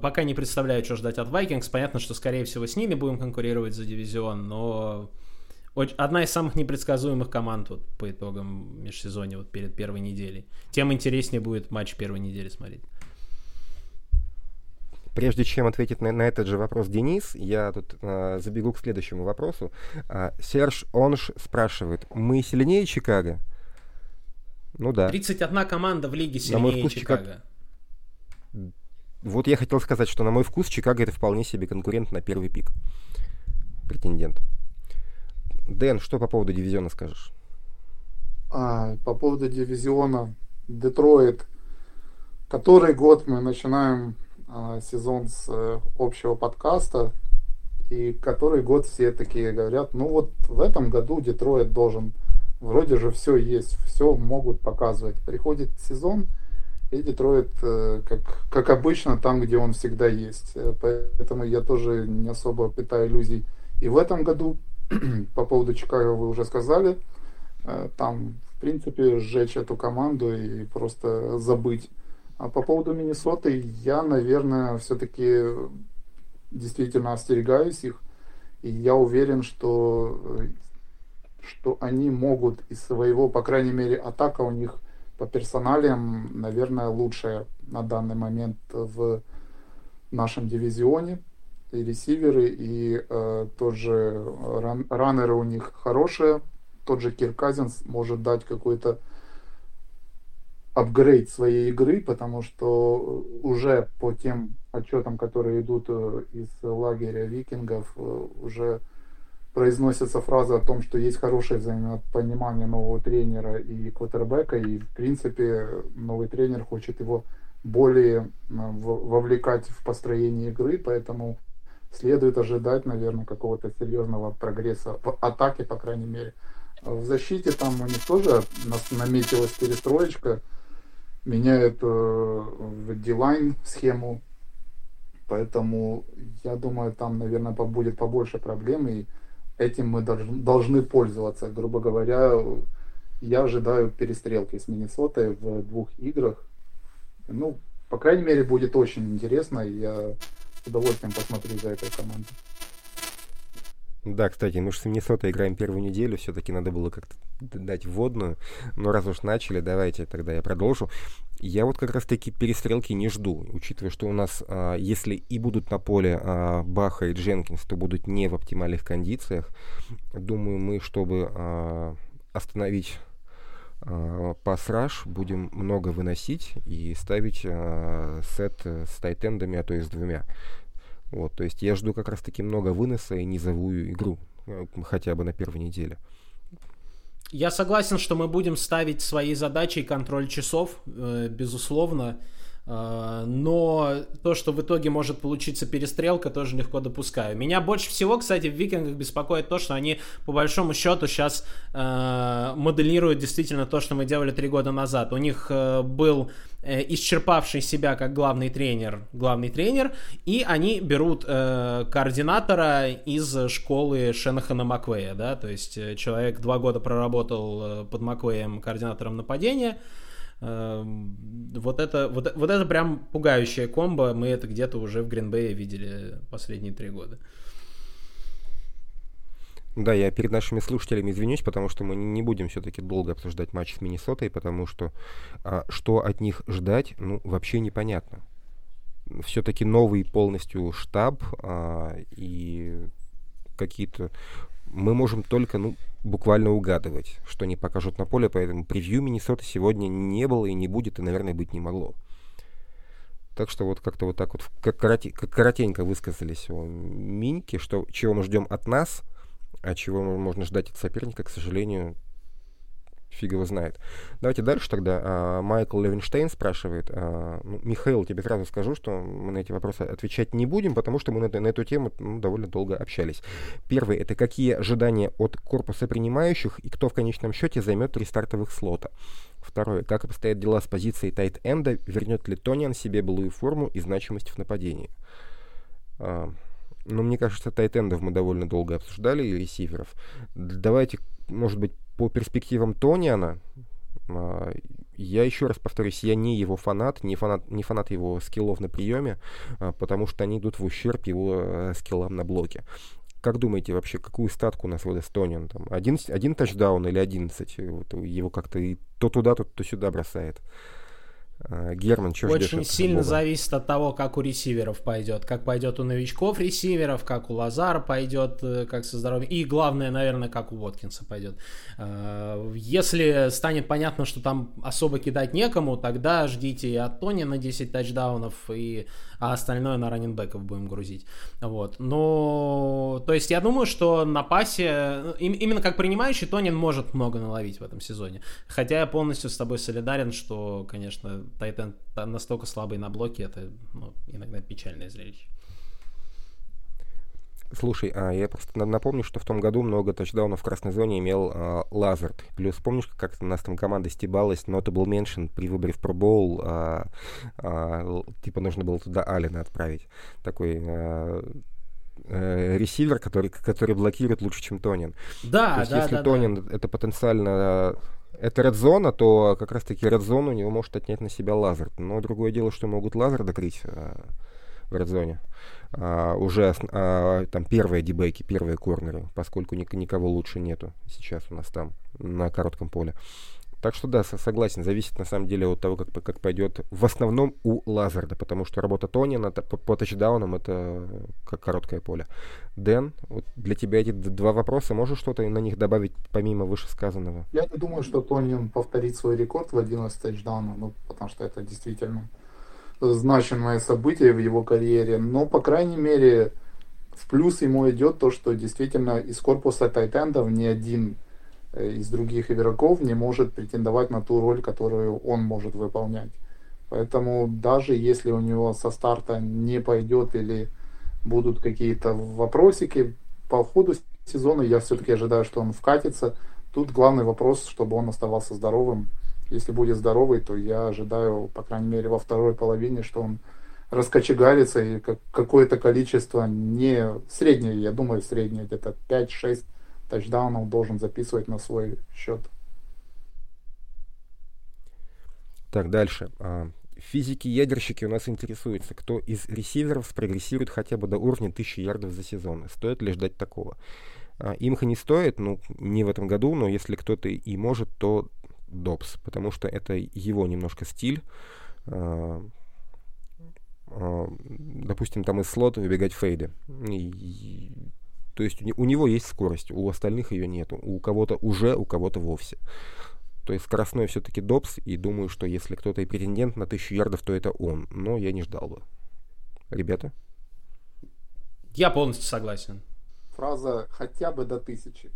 пока не представляю, что ждать от Vikings. Понятно, что, скорее всего, с ними будем конкурировать за дивизион, но одна из самых непредсказуемых команд вот, по итогам межсезонья вот перед первой неделей. Тем интереснее будет матч первой недели смотреть. Прежде чем ответить на, на этот же вопрос Денис, я тут э, забегу к следующему вопросу. Э, Серж Онш спрашивает, мы сильнее Чикаго? Ну да. 31 команда в лиге сильнее на мой вкус, Чикаго. Чикаго. Вот я хотел сказать, что на мой вкус Чикаго это вполне себе конкурент на первый пик. Претендент. Дэн, что по поводу дивизиона скажешь? А, по поводу дивизиона Детройт. Который год мы начинаем а, сезон с а, общего подкаста. И который год все такие говорят, ну вот в этом году Детройт должен, вроде же все есть, все могут показывать. Приходит сезон, И Детройт, э, как, как обычно, там, где он всегда есть. Э, поэтому я тоже не особо питаю иллюзий. И в этом году, по поводу Чикаго вы уже сказали, э, там, в принципе, сжечь эту команду и просто забыть. А по поводу Миннесоты, я, наверное, все-таки действительно остерегаюсь их. И я уверен, что, что они могут из своего, по крайней мере, атака у них – по персоналиям, наверное, лучшая на данный момент в нашем дивизионе. И ресиверы, и э, тот же ран, раннеры у них хорошие. Тот же Кир Казинс может дать какой-то апгрейд своей игры, потому что уже по тем отчетам, которые идут э, из лагеря викингов, э, уже произносится фраза о том, что есть хорошее взаимопонимание нового тренера и квотербека, и в принципе новый тренер хочет его более э, вовлекать в построение игры, поэтому следует ожидать, наверное, какого-то серьезного прогресса в атаке, по крайней мере. В защите там у них тоже наметилась перестроечка, меняют э, в D-line схему, поэтому я думаю, там, наверное, будет побольше проблем, и этим мы должны пользоваться. Грубо говоря, я ожидаю перестрелки с Миннесотой в двух играх. Ну, по крайней мере, будет очень интересно. Я с удовольствием посмотрю за этой командой. Да, кстати, мы же с Миннесотой играем первую неделю, все-таки надо было как-то дать вводную. Но раз уж начали, давайте тогда я продолжу. Я вот как раз-таки перестрелки не жду, учитывая, что у нас, а, если и будут на поле а, Баха и Дженкинс, то будут не в оптимальных кондициях. Думаю, мы, чтобы а, остановить а, пас-раш, будем много выносить и ставить а, сет с тайтендами, а то и с двумя. Вот, то есть я жду как раз-таки много выноса и низовую игру, э, хотя бы на первой неделе. Я согласен, что мы будем ставить свои задачи и контроль часов, э, безусловно. Э, но то, что в итоге может получиться перестрелка, тоже легко допускаю. Меня больше всего, кстати, в Викингах беспокоит то, что они по большому счету сейчас э, моделируют действительно то, что мы делали три года назад. У них э, был э, исчерпавший себя как главный тренер, главный тренер, и они берут э, координатора из школы Шенахана Маквея, да, то есть э, человек два года проработал э, под Маквеем координатором нападения, вот это, вот, вот это прям пугающая комбо. Мы это где-то уже в Гринбее видели последние три года. Да, я перед нашими слушателями извинюсь, потому что мы не будем все-таки долго обсуждать матч с Миннесотой, потому что а, что от них ждать, ну, вообще непонятно. Все-таки новый полностью штаб а, и какие-то мы можем только, ну, буквально угадывать, что они покажут на поле, поэтому превью Миннесоты сегодня не было и не будет, и, наверное, быть не могло. Так что вот как-то вот так вот, как, короте, как коротенько высказались о Миньке, что, чего мы ждем от нас, а чего можно ждать от соперника, к сожалению, фиг его знает. Давайте дальше тогда. А, Майкл Левинштейн спрашивает. А, ну, Михаил, тебе сразу скажу, что мы на эти вопросы отвечать не будем, потому что мы на, на эту тему ну, довольно долго общались. Первый — это какие ожидания от корпуса принимающих и кто в конечном счете займет три стартовых слота. Второе. Как обстоят дела с позицией тайт-энда? Вернет ли Тониан себе былую форму и значимость в нападении? А, ну, мне кажется, тайтендов мы довольно долго обсуждали, и ресиверов. Давайте, может быть, по перспективам Тониана, а, я еще раз повторюсь, я не его фанат, не фанат, не фанат его скиллов на приеме, а, потому что они идут в ущерб его э, скиллам на блоке. Как думаете вообще, какую статку у нас выдаст Тониан? Там, один, один тачдаун или одиннадцать? Вот его как-то и то туда, то, то сюда бросает. А, Герман, что Очень сильно зависит от того, как у ресиверов пойдет. Как пойдет у новичков ресиверов, как у Лазара пойдет, э, как со здоровьем. И главное, наверное, как у Воткинса пойдет. А, если станет понятно, что там особо кидать некому, тогда ждите и от Тони на 10 тачдаунов, и, а остальное на раненбеков будем грузить. Вот. Но, то есть я думаю, что на пасе, именно как принимающий, Тонин может много наловить в этом сезоне. Хотя я полностью с тобой солидарен, что, конечно, Тайтен настолько слабый на блоке, это ну, иногда печальное зрелище. Слушай, а я просто напомню, что в том году много тачдаунов в красной зоне имел а, Лазард. Плюс помнишь, как у нас там команда стебалась, Notable Mention при выборе в Pro Bowl, а, а, типа нужно было туда Алина отправить. Такой а, э, ресивер, который, который блокирует лучше, чем Тонин. Да, То есть, да, если да, Тонин да. это потенциально это red то как раз таки red у него может отнять на себя Лазард. Но другое дело, что могут Лазард докрыть а, в red зоне. А, уже а, там первые дебейки, первые корнеры, поскольку ник- никого лучше нету сейчас у нас там на коротком поле. Так что да, согласен, зависит на самом деле от того, как, как пойдет в основном у Лазарда, потому что работа Тонина по, по тачдаунам это как короткое поле. Дэн, вот для тебя эти два вопроса, можешь что-то на них добавить помимо вышесказанного? Я не думаю, что Тонин повторит свой рекорд в 11 тачдаунов, ну, потому что это действительно значимое событие в его карьере, но, по крайней мере, в плюс ему идет то, что действительно из корпуса тайтендов ни один из других игроков не может претендовать на ту роль, которую он может выполнять. Поэтому даже если у него со старта не пойдет или будут какие-то вопросики, по ходу сезона я все-таки ожидаю, что он вкатится. Тут главный вопрос, чтобы он оставался здоровым. Если будет здоровый, то я ожидаю, по крайней мере, во второй половине, что он раскочегарится и какое-то количество не среднее, я думаю, среднее, где-то 5-6 тачдаунов должен записывать на свой счет. Так, дальше. Физики-ядерщики у нас интересуются, кто из ресиверов спрогрессирует хотя бы до уровня 1000 ярдов за сезон. Стоит ли ждать такого? Имха не стоит, ну, не в этом году, но если кто-то и может, то Добс, потому что это его немножко стиль. Допустим, там из слота выбегать фейды. И то есть у него есть скорость, у остальных ее нету. У кого-то уже, у кого-то вовсе. То есть скоростной все-таки Добс, и думаю, что если кто-то и претендент на тысячу ярдов, то это он. Но я не ждал бы. Ребята? Я полностью согласен. Фраза «хотя бы до тысячи».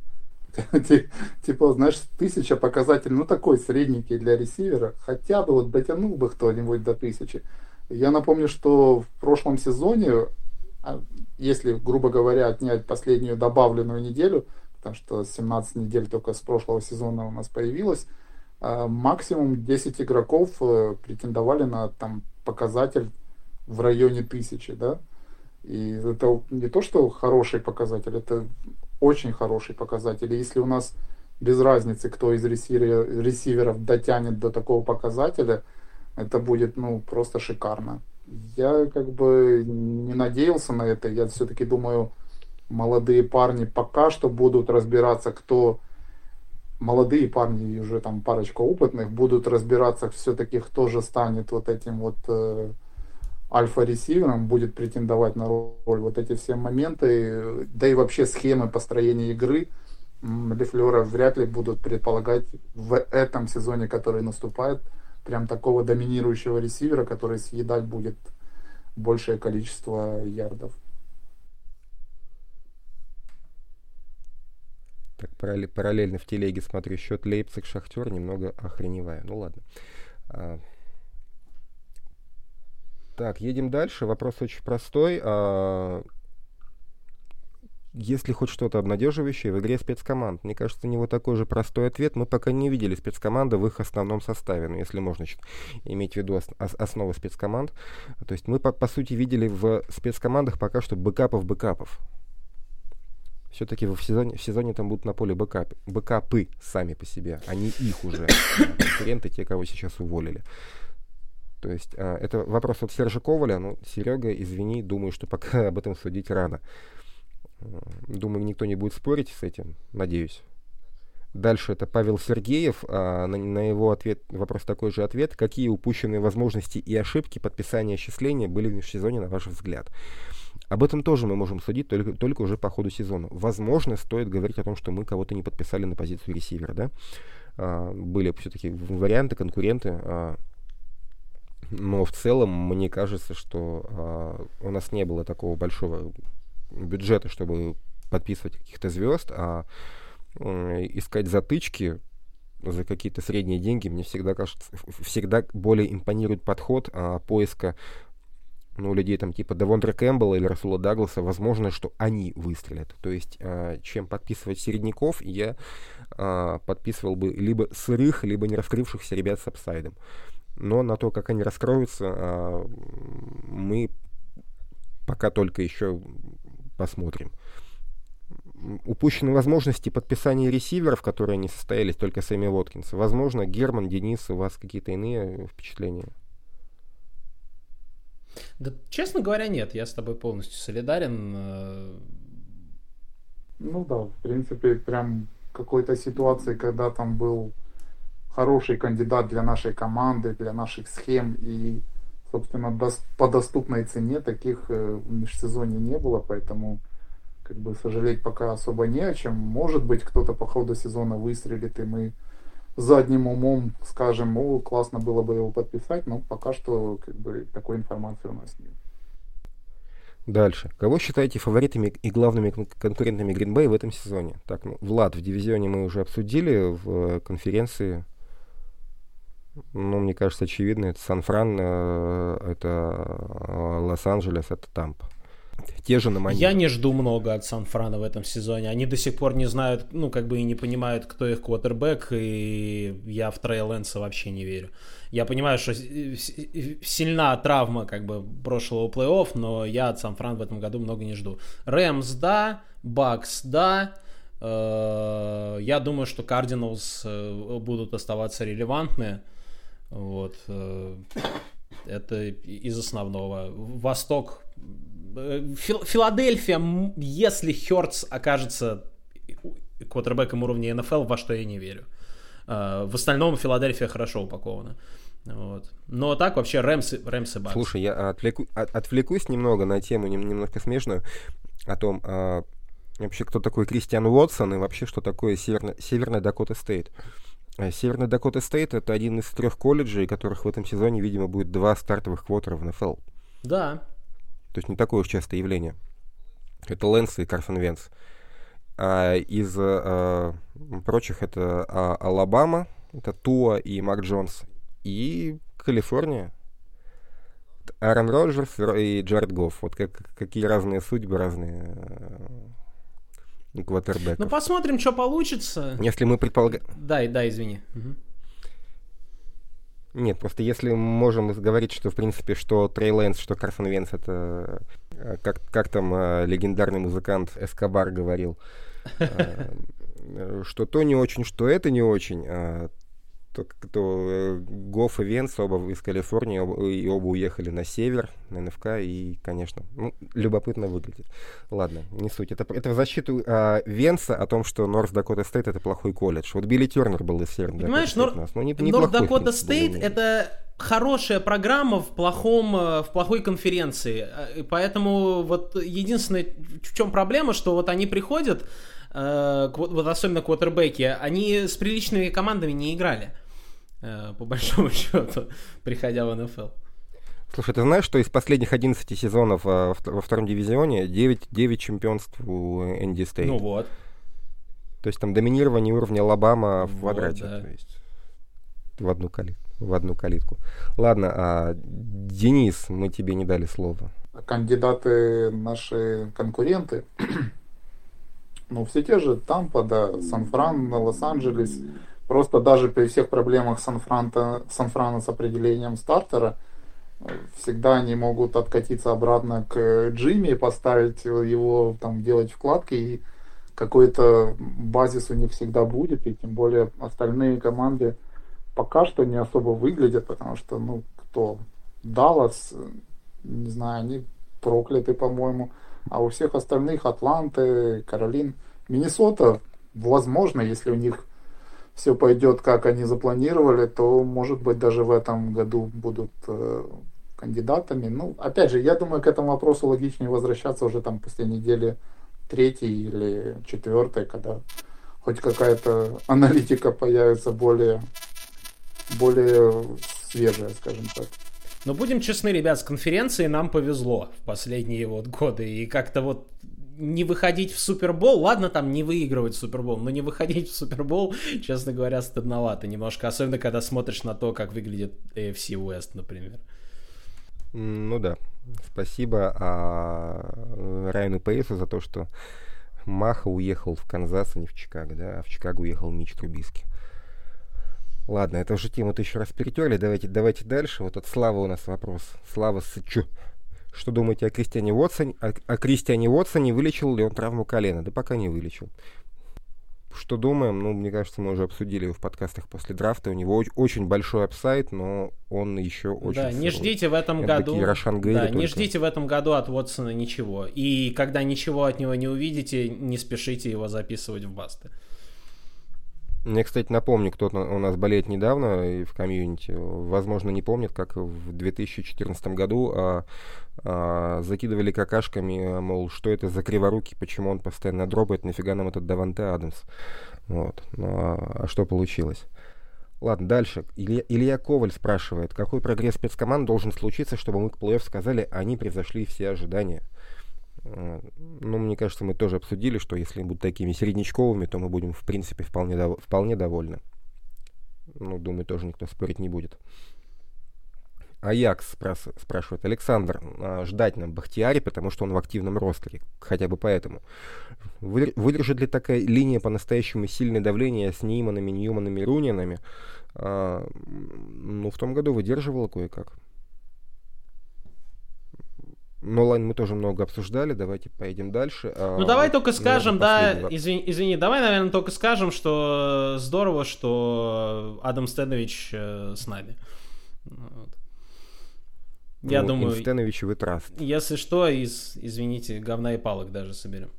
Типа, знаешь, тысяча показатель, ну такой средненький для ресивера. Хотя бы вот дотянул бы кто-нибудь до тысячи. Я напомню, что в прошлом сезоне если, грубо говоря, отнять последнюю добавленную неделю, потому что 17 недель только с прошлого сезона у нас появилось, максимум 10 игроков претендовали на там, показатель в районе тысячи, да, и это не то, что хороший показатель, это очень хороший показатель. И если у нас без разницы, кто из ресиверов, дотянет до такого показателя, это будет ну, просто шикарно. Я как бы не надеялся на это. Я все-таки думаю, молодые парни пока что будут разбираться, кто молодые парни уже там парочка опытных будут разбираться все-таки, кто же станет вот этим вот э, альфа-ресивером, будет претендовать на роль. Вот эти все моменты, да и вообще схемы построения игры Лефлера вряд ли будут предполагать в этом сезоне, который наступает, прям такого доминирующего ресивера, который съедать будет большее количество ярдов. Так, параллельно в телеге смотрю счет Лейпциг Шахтер, немного охреневаю. Ну ладно. Так, едем дальше. Вопрос очень простой. А... Есть ли хоть что-то обнадеживающее в игре спецкоманд? Мне кажется, у него такой же простой ответ. Мы пока не видели спецкоманды в их основном составе, ну, если можно иметь в виду ос- основы спецкоманд. То есть мы, по, по сути, видели в спецкомандах пока что бэкапов бэкапов. Все-таки в сезоне, в сезоне там будут на поле бэкапы, бэкапы сами по себе, а не их уже конкуренты, те, кого сейчас уволили. То есть а, это вопрос от Сержа Коваля. Ну, Серега, извини, думаю, что пока об этом судить рано. Думаю, никто не будет спорить с этим, надеюсь. Дальше это Павел Сергеев. А, на, на его ответ, вопрос такой же ответ. Какие упущенные возможности и ошибки подписания осчисления были в сезоне, на ваш взгляд? Об этом тоже мы можем судить только, только уже по ходу сезона. Возможно, стоит говорить о том, что мы кого-то не подписали на позицию ресивера, да? А, были все-таки варианты, конкуренты. А, но в целом, мне кажется, что а, у нас не было такого большого бюджета, чтобы подписывать каких-то звезд, а искать затычки за какие-то средние деньги, мне всегда кажется, всегда более импонирует подход а, поиска ну, людей там типа Девондра Кэмпбелла или Расула Дагласа, возможно, что они выстрелят. То есть, э, чем подписывать середняков, я э, подписывал бы либо сырых, либо не раскрывшихся ребят с апсайдом. Но на то, как они раскроются, э, мы пока только еще посмотрим. Упущены возможности подписания ресиверов, которые не состоялись, только Сэмми Воткинса. Возможно, Герман, Денис, у вас какие-то иные впечатления? Да, честно говоря, нет. Я с тобой полностью солидарен. Ну да, в принципе, прям какой-то ситуации, когда там был хороший кандидат для нашей команды, для наших схем, и, собственно, по доступной цене таких э, в межсезонье не было, поэтому как бы сожалеть пока особо не о чем. Может быть, кто-то по ходу сезона выстрелит, и мы задним умом скажем, о, классно было бы его подписать, но пока что как бы такой информации у нас нет. Дальше. Кого считаете фаворитами и главными конкурентами Гринбей в этом сезоне? Так, ну, Влад, в дивизионе мы уже обсудили, в конференции, ну, мне кажется, очевидно, это Сан-Фран, э, это э, Лос-Анджелес, это Тампа те же на манер. Я не жду много от Сан-Франа в этом сезоне. Они до сих пор не знают, ну, как бы и не понимают, кто их квотербек, и я в Трей Лэнса вообще не верю. Я понимаю, что сильна травма, как бы, прошлого плей-офф, но я от Сан-Фран в этом году много не жду. Рэмс, да, Бакс, да, э, я думаю, что Кардиналс будут оставаться релевантны. Вот. Э, это из основного. Восток Э, Филадельфия, если Хёртс окажется квотербеком уровня НФЛ, во что я не верю. Э, в остальном Филадельфия хорошо упакована. Вот. Но так вообще Рэмс, Рэмс Бакс. Слушай, я отвлеку, от, отвлекусь немного на тему немножко смешную о том, а, вообще кто такой Кристиан Уотсон и вообще что такое Северно, Северная Дакота State. Э, Северная Дакота State это один из трех колледжей, которых в этом сезоне, видимо, будет два стартовых квотера в НФЛ. Да, то есть не такое уж частое явление. Это Лэнс и Карсон Венц. А из а, прочих это а, Алабама, это Туа и Мак Джонс. И Калифорния. Аарон Роджерс и Джаред Гофф. Вот как, какие разные судьбы, разные квотербеков. Ну, посмотрим, что получится. Если мы предполагаем... Да, да, извини. Угу. Нет, просто если можем говорить, что, в принципе, что Трей Лэнс, что Карсон Венс, это, э, как, как там э, легендарный музыкант Эскобар говорил, э, что то не очень, что это не очень, а то, то э, Гофф и Венс оба из Калифорнии, оба, и оба уехали на север, на НФК, и, конечно, ну, любопытно выглядит. Ладно, не суть. Это, это в защиту а, Венца о том, что North Dakota State это плохой колледж. Вот Билли Тернер был из Северной Понимаешь, Нор... нас, но не, North Dakota State это хорошая программа в плохом э, в плохой конференции, э, поэтому вот единственное в чем проблема, что вот они приходят вот особенно квотербеки, они с приличными командами не играли. Э, по большому счету, приходя в НФЛ. Слушай, ты знаешь, что из последних 11 сезонов во втором дивизионе 9, 9 чемпионств у ND State? Ну вот. То есть там доминирование уровня Алабама в квадрате. Вот, да. То есть в одну калитку. В одну калитку. Ладно, а Денис, мы тебе не дали слова. Кандидаты наши конкуренты. ну, все те же Тампа, да, Сан-Фран, Лос-Анджелес. Просто даже при всех проблемах Сан-Франа Сан с определением стартера, всегда они могут откатиться обратно к Джимми, поставить его, там, делать вкладки, и какой-то базис у них всегда будет, и тем более остальные команды пока что не особо выглядят, потому что, ну, кто? Даллас, не знаю, они прокляты, по-моему, а у всех остальных Атланты, Каролин, Миннесота, возможно, если у них все пойдет, как они запланировали, то, может быть, даже в этом году будут э, кандидатами. Ну, опять же, я думаю, к этому вопросу логичнее возвращаться уже там после недели третьей или четвертой, когда хоть какая-то аналитика появится более, более свежая, скажем так. Но будем честны, ребят, с конференцией нам повезло в последние вот годы. И как-то вот не выходить в Супербол, ладно, там не выигрывать Супербол, но не выходить в Супербол, честно говоря, стыдновато немножко, особенно когда смотришь на то, как выглядит AFC West, например. Ну да, Спасибо а, Райану Пейсу за то, что Маха уехал в Канзас, а не в Чикаго, да, а в Чикаго уехал Мич Трубиски. Ладно, эту же тему-то еще раз перетерли. Давайте, давайте дальше. Вот от Слава у нас вопрос. Слава Сычу. Что думаете о Кристиане Уотсоне? О, о Кристиане Уотсоне вылечил ли он травму колена? Да пока не вылечил. Что думаем? Ну, мне кажется, мы уже обсудили его в подкастах после драфта. У него очень большой апсайт, но он еще очень... Да, не ждите в этом Это году... Да, не ждите в этом году от Уотсона ничего. И когда ничего от него не увидите, не спешите его записывать в басты. Мне, кстати, напомню, кто у нас болеет недавно и в комьюнити, возможно, не помнит, как в 2014 году а, а, закидывали какашками, мол, что это за криворуки, почему он постоянно дробает, нафига нам этот Даванте Адамс. Вот. Ну, а, а что получилось? Ладно, дальше. Илья, Илья Коваль спрашивает, какой прогресс спецкоманд должен случиться, чтобы мы к плей-офф сказали, они превзошли все ожидания? Ну, мне кажется, мы тоже обсудили, что если будут такими середнячковыми, то мы будем, в принципе, вполне, дов- вполне довольны. Ну, думаю, тоже никто спорить не будет. Аякс спрас- спрашивает, Александр, а ждать нам Бахтиари, потому что он в активном ростере, хотя бы поэтому. Вы, выдержит ли такая линия по-настоящему сильное давление с Нейманами, Ньюманами, Рунинами? А, ну, в том году выдерживала кое-как. Нолайн мы тоже много обсуждали, давайте поедем дальше. А, ну давай вот, только скажем, да, извини, извини, давай, наверное, только скажем, что здорово, что Адам Стэнович э, с нами. Вот. Я ну, думаю... Инстенович вы траст. Если что, из, извините, говна и палок даже соберем.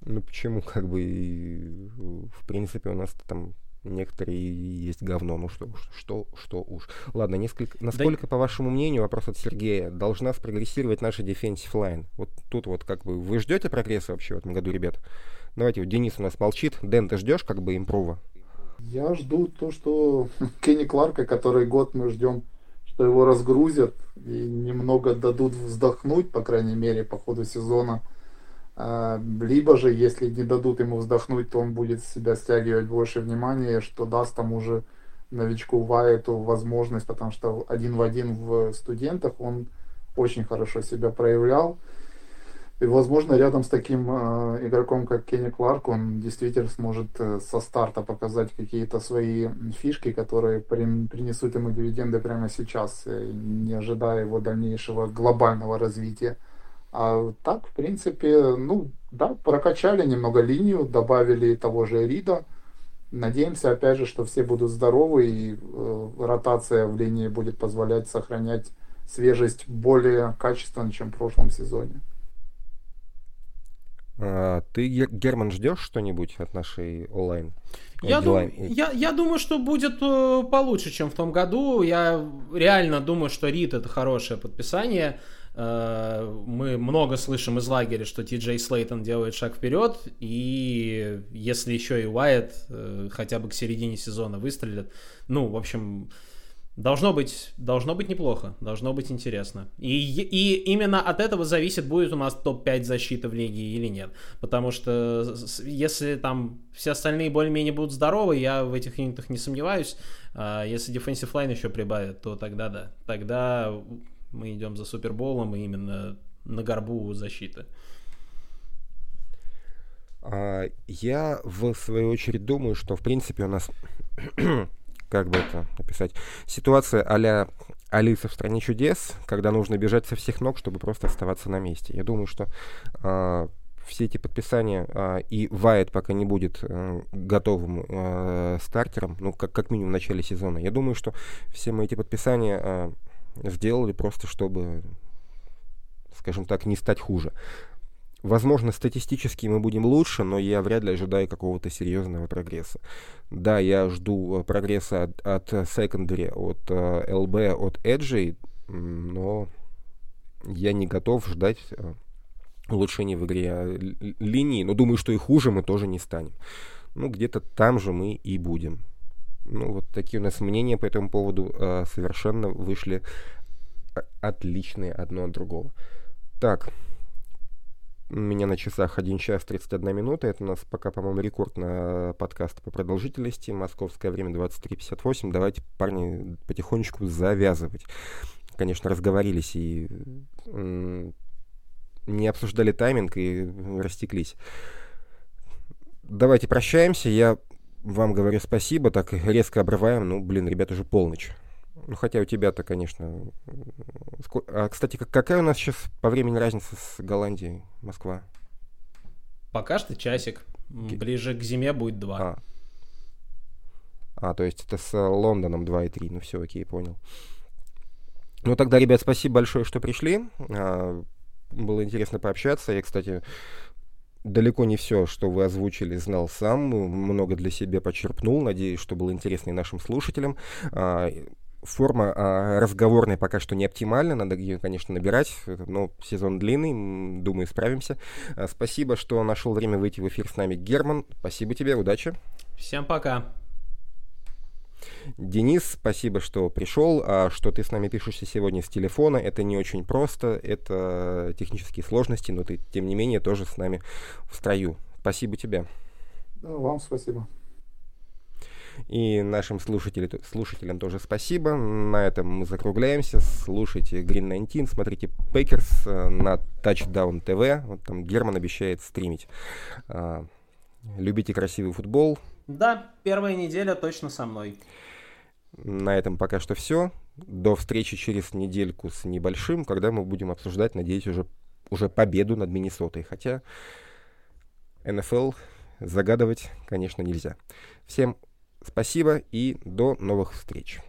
Ну почему, как бы, в принципе, у нас там некоторые есть говно, ну что уж, что, что уж. Ладно, несколько, насколько, да... по вашему мнению, вопрос от Сергея, должна спрогрессировать наша defensive line? Вот тут вот как бы, вы ждете прогресса вообще в этом году, ребят? Давайте, вот Денис у нас молчит. Дэн, ты ждешь как бы импрува? Я жду то, что Кенни Кларка, который год мы ждем, что его разгрузят и немного дадут вздохнуть, по крайней мере, по ходу сезона – либо же, если не дадут ему вздохнуть, то он будет себя стягивать больше внимания, что даст тому же новичку Вайту возможность, потому что один в один в студентах он очень хорошо себя проявлял. И, возможно, рядом с таким э, игроком, как Кенни Кларк, он действительно сможет э, со старта показать какие-то свои фишки, которые при, принесут ему дивиденды прямо сейчас, э, не ожидая его дальнейшего глобального развития. А так, в принципе, ну, да, прокачали немного линию, добавили того же Рида. Надеемся, опять же, что все будут здоровы и э, ротация в линии будет позволять сохранять свежесть более качественно, чем в прошлом сезоне. А, ты, Герман, ждешь что-нибудь от нашей онлайн? Я, дум, я, я думаю, что будет э, получше, чем в том году. Я реально думаю, что Рид это хорошее подписание. Мы много слышим из лагеря, что Ти Джей Слейтон делает шаг вперед, и если еще и Уайт э, хотя бы к середине сезона выстрелит, ну, в общем, должно быть, должно быть неплохо, должно быть интересно. И, и именно от этого зависит, будет у нас топ-5 защиты в лиге или нет. Потому что если там все остальные более-менее будут здоровы, я в этих юнитах не сомневаюсь. А если defensive line еще прибавят, то тогда да. Тогда мы идем за Суперболом и именно на горбу защиты. А, я, в свою очередь, думаю, что, в принципе, у нас, как бы это написать, ситуация а-ля Алиса в стране чудес, когда нужно бежать со всех ног, чтобы просто оставаться на месте. Я думаю, что а, все эти подписания, а, и Вайт пока не будет а, готовым а, стартером, ну, как, как минимум в начале сезона, я думаю, что все мы эти подписания а, сделали просто, чтобы, скажем так, не стать хуже. Возможно, статистически мы будем лучше, но я вряд ли ожидаю какого-то серьезного прогресса. Да, я жду э, прогресса от, от secondary, от uh, LB, от Edge, но я не готов ждать uh, улучшений в игре линии, но думаю, что и хуже мы тоже не станем. Ну, где-то там же мы и будем. Ну, вот такие у нас мнения по этому поводу э, совершенно вышли отличные одно от другого. Так, У меня на часах 1 час 31 минута. Это у нас пока, по-моему, рекорд на подкаст по продолжительности. Московское время 23.58. Давайте, парни, потихонечку завязывать. Конечно, разговорились и не обсуждали тайминг и растеклись. Давайте прощаемся. Я вам говорю спасибо. Так резко обрываем. Ну, блин, ребят, уже полночь. Ну, хотя у тебя-то, конечно... А, кстати, какая у нас сейчас по времени разница с Голландией, Москва? Пока что часик. Ближе к зиме будет два. А, а то есть это с Лондоном 2,3. Ну все, окей, понял. Ну тогда, ребят, спасибо большое, что пришли. А, было интересно пообщаться. Я, кстати, далеко не все, что вы озвучили, знал сам. Много для себя почерпнул. Надеюсь, что было интересно и нашим слушателям. А, форма а, разговорная пока что не оптимальна, надо ее, конечно, набирать, но сезон длинный, думаю, справимся. А, спасибо, что нашел время выйти в эфир с нами, Герман. Спасибо тебе, удачи. Всем пока. Денис, спасибо, что пришел. А что ты с нами пишешься сегодня с телефона, это не очень просто, это технические сложности, но ты, тем не менее, тоже с нами в строю. Спасибо тебе. Да, вам спасибо. И нашим слушателям, слушателям тоже спасибо. На этом мы закругляемся. Слушайте Green 19, смотрите Packers э, на Touchdown TV. Вот там Герман обещает стримить. А, любите красивый футбол. Да, первая неделя точно со мной. На этом пока что все. До встречи через недельку с небольшим, когда мы будем обсуждать, надеюсь, уже, уже победу над Миннесотой. Хотя НФЛ загадывать, конечно, нельзя. Всем Спасибо и до новых встреч.